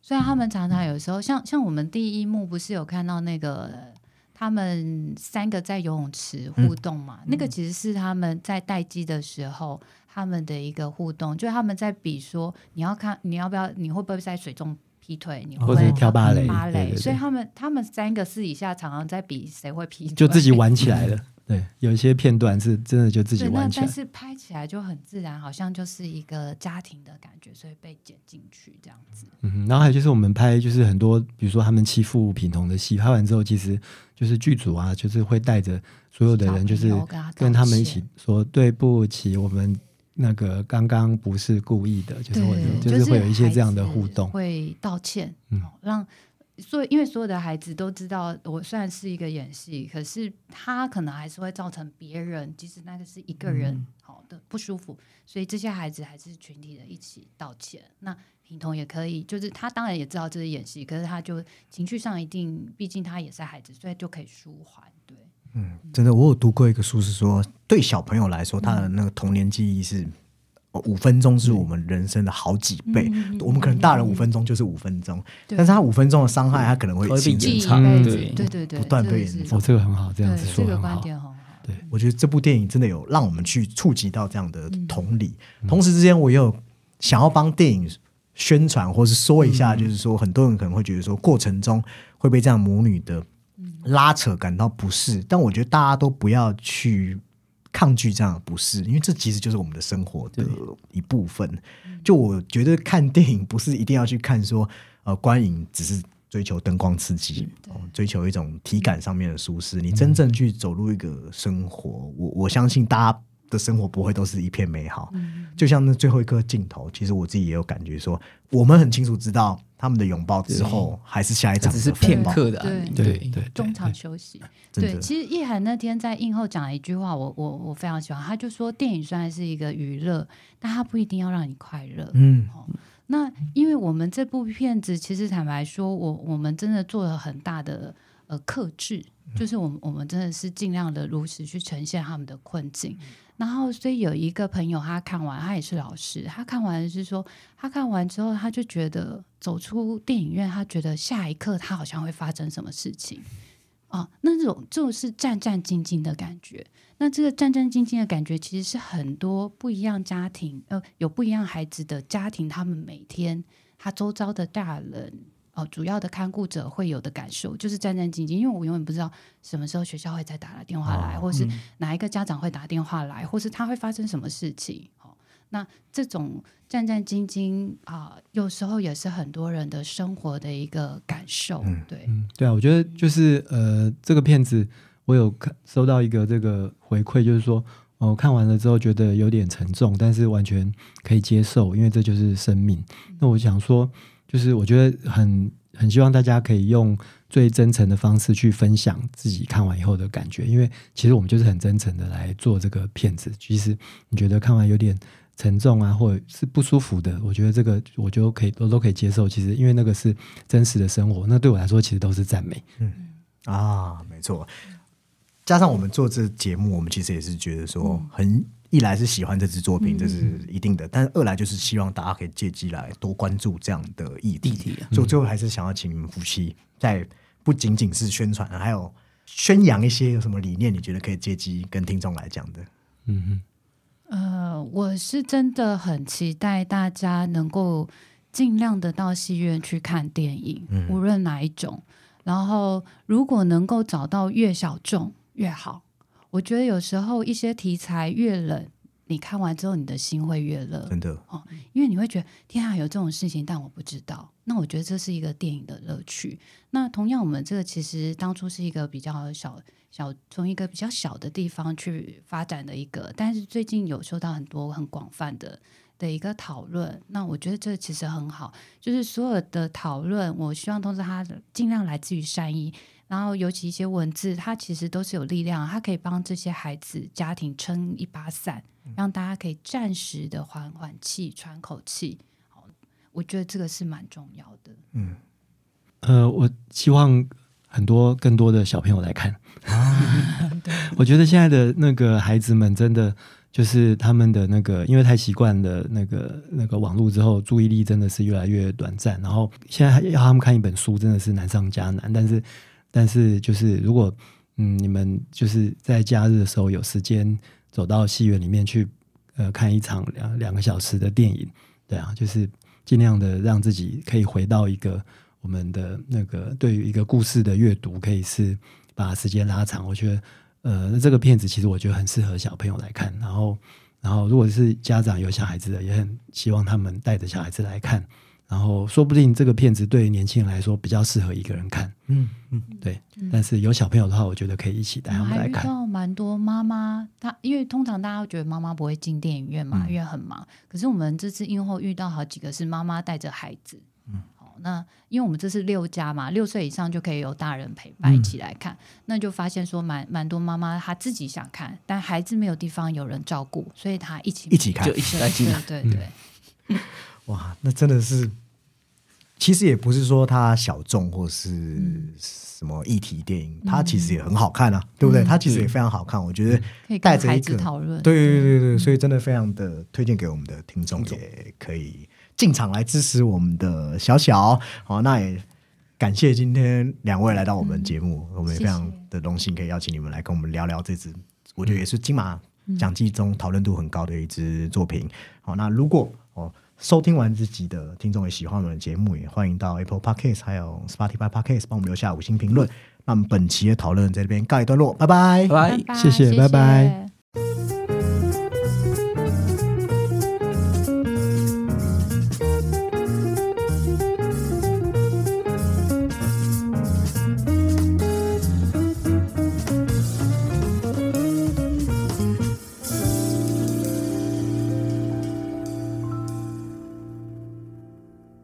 [SPEAKER 3] 所以他们常常有时候像像我们第一幕不是有看到那个他们三个在游泳池互动嘛？那个其实是他们在待机的时候他们的一个互动，就是他们在比说你要看你要不要你会不会在水中劈腿，你会不
[SPEAKER 2] 或者
[SPEAKER 3] 会
[SPEAKER 2] 跳芭蕾
[SPEAKER 3] 芭蕾，所以他们他们三个私底下常常在比谁会劈腿，
[SPEAKER 2] 就自己玩起来了。*laughs* 对，有一些片段是真的就自己
[SPEAKER 3] 对，那
[SPEAKER 2] 玩起来。
[SPEAKER 3] 但是拍起来就很自然，好像就是一个家庭的感觉，所以被剪进去这样子。
[SPEAKER 2] 嗯哼，然后还有就是我们拍就是很多，比如说他们欺负品彤的戏，拍完之后，其实就是剧组啊，就是会带着所有的人，就是
[SPEAKER 3] 跟他
[SPEAKER 2] 们一起说对不起，我们那个刚刚不是故意的，就是会，就是会有一些这样的互动。
[SPEAKER 3] 会道歉，
[SPEAKER 2] 嗯
[SPEAKER 3] 哦让所以因为所有的孩子都知道，我虽然是一个演戏，可是他可能还是会造成别人，即使那个是一个人
[SPEAKER 2] 嗯
[SPEAKER 3] 好的不舒服，所以这些孩子还是群体的一起道歉。那平彤也可以，就是他当然也知道这是演戏，可是他就情绪上一定，毕竟他也是孩子，所以就可以舒缓。对，嗯
[SPEAKER 1] 真的，我有读过一个书，是说对小朋友来说，他的那个童年记忆是哦五分钟是我们人生的好几倍。
[SPEAKER 3] 嗯
[SPEAKER 1] 我们可能大人五分钟就是五分钟，
[SPEAKER 3] 对。
[SPEAKER 1] 但是他五分钟的伤害，他可能会
[SPEAKER 4] 会被
[SPEAKER 1] 形成
[SPEAKER 3] 记一
[SPEAKER 4] 延长对。
[SPEAKER 3] 对对对，
[SPEAKER 1] 不断被
[SPEAKER 2] 哦，这个很好，这样子说很好。对。
[SPEAKER 1] 我觉得这部电影真的有让我们去触及到这样的
[SPEAKER 3] 嗯。
[SPEAKER 1] 同理。同时之间，我也有想要帮电影宣传，或是说一
[SPEAKER 3] 嗯。
[SPEAKER 1] 下，就是说很多人可能会觉得说过程中会被这样母女的
[SPEAKER 3] 嗯。
[SPEAKER 1] 拉扯感到不适，但我觉得大家都不要去抗拒这样的不适，因为这其实就是我们的生活的一部分。
[SPEAKER 3] 嗯
[SPEAKER 1] 就我觉得看电影不是一定要去看说呃观影只是。追求灯光刺激，哦，追求一种体感上面的舒适。你真正去走入一个生活，我我相信大家的生活不会都是一片美好。
[SPEAKER 3] 嗯
[SPEAKER 1] 就像那最后一颗镜头，其实我自己也有感觉说，我们很清楚知道他们的拥抱之后，还是下一场
[SPEAKER 4] 只是片刻的安宁。
[SPEAKER 2] 对
[SPEAKER 4] 对
[SPEAKER 2] 对，对
[SPEAKER 3] 中场休息。对，其实叶涵那天在映后讲了一句话，我我我非常喜欢。他就说，电影虽然是一个娱乐，但它不一定要让你快乐。
[SPEAKER 1] 嗯，
[SPEAKER 3] 那因为我们这部片子，其实坦白说，我我们真的做了很大的呃克制，就是我们我们真的是尽量的如实去呈现他们的困境。然后，所以有一个朋友他看完，他也是老师，他看完是说，他看完之后，他就觉得走出电影院，他觉得下一刻他好像会发生什么事情。啊，那种就是战战兢兢的感觉。那这个战战兢兢的感觉，其实是很多不一样家庭，呃，有不一样孩子的家庭，他们每天他周遭的大人，哦、主要的看顾者会有的感受，就是战战兢兢。因为我永远不知道什么时候学校会再打来电话来，或是哪一个家长会打电话来，或是他会发生什么事情。哦，那这种战战兢兢啊、有时候也是很多人的生活的一个感受。对，
[SPEAKER 2] 嗯，对啊，我觉得就是呃，这个片子我有看收到一个这个回馈，就是说，哦、看完了之后觉得有点沉重，但是完全可以接受，因为这就是生命。那我想说，就是我觉得很很希望大家可以用最真诚的方式去分享自己看完以后的感觉，因为其实我们就是很真诚的来做这个片子。其实你觉得看完有点沉重啊，或者是不舒服的，我觉得这个我就可以都都可以接受。其实因为那个是真实的生活，那对我来说其实都是赞美。
[SPEAKER 1] 嗯啊，没错。加上我们做这节目，我们其实也是觉得说，很一来是喜欢这支作品，这是一定的；但是二来就是希望大家可以借机来多关注这样的议题。所以最后还是想要请你们夫妻，在不仅仅是宣传，还有宣扬一些有什么理念，你觉得可以借机跟听众来讲的？
[SPEAKER 2] 嗯哼。
[SPEAKER 3] 呃，我是真的很期待大家能够尽量的到戏院去看电影，无论哪一种。然后，如果能够找到越小众越好。我觉得有时候一些题材越冷，你看完之后你的心会越热。
[SPEAKER 1] 真的哦，
[SPEAKER 3] 因为你会觉得天啊，有这种事情，但我不知道。那我觉得这是一个电影的乐趣。那同样，我们这个其实当初是一个比较小小，从一个比较小的地方去发展的一个，但是最近有收到很多很广泛的的一个讨论。那我觉得这其实很好，就是所有的讨论，我希望都是它尽量来自于善意。然后，尤其一些文字，它其实都是有力量，它可以帮这些孩子家庭撑一把伞，让大家可以暂时的缓缓气、喘口气。好，我觉得这个是蛮重要的。
[SPEAKER 2] 嗯呃，我希望很多更多的小朋友来看。*laughs* 我觉得现在的那个孩子们真的就是他们的那个，因为太习惯了那个那个网络之后，注意力真的是越来越短暂。然后现在要他们看一本书，真的是难上加难。但是，但是就是如果嗯，你们就是在假日的时候有时间走到戏院里面去，呃，看一场两两个小时的电影，对啊，就是尽量的让自己可以回到一个我们的那个对于一个故事的阅读，可以是把时间拉长。我觉得，呃，这个片子其实我觉得很适合小朋友来看。然后，然后如果是家长有小孩子的，也很希望他们带着小孩子来看。然后，说不定这个片子对于年轻人来说比较适合一个人看。
[SPEAKER 1] 嗯嗯，
[SPEAKER 2] 对。但是有小朋友的话，我觉得可以一起带他
[SPEAKER 3] 我
[SPEAKER 2] 们来看。
[SPEAKER 3] 到蛮多妈妈，她因为通常大家会觉得妈妈不会进电影院嘛，因为很忙。可是我们这次映后遇到好几个是妈妈带着孩子，嗯，好，那因为我们这是六家嘛，六岁以上就可以有大人陪伴一起来看，那就发现说蛮蛮多妈妈她自己想看，但孩子没有地方有人照顾，所以她一起
[SPEAKER 1] 一起看
[SPEAKER 4] 就一起来进来。
[SPEAKER 3] 对对对，
[SPEAKER 1] 哇，那真的是，其实也不是说它小众或是什么议题电影，它其实也很好看啊，对不对？它其实也非常好看，我觉得
[SPEAKER 3] 可以
[SPEAKER 1] 带着一个
[SPEAKER 3] 子讨论，
[SPEAKER 1] 对对对对，所以真的非常的推荐给我们的听众，也可以进场来支持我们的小小。好，那也感谢今天两位来到我们节目，我们也非常的荣幸可以邀请你们来跟我们聊聊这支，我觉得也是金马奖季中讨论度很高的一支作品。好，那如果哦。收听完这集的听众也喜欢我们的节目，也欢迎到 Apple Podcast 还有 Spotify Podcast 帮我们留下五星评论。那我们本期的讨论在这边告一段落，拜拜。
[SPEAKER 4] 拜拜。
[SPEAKER 3] 拜拜
[SPEAKER 2] 谢谢拜拜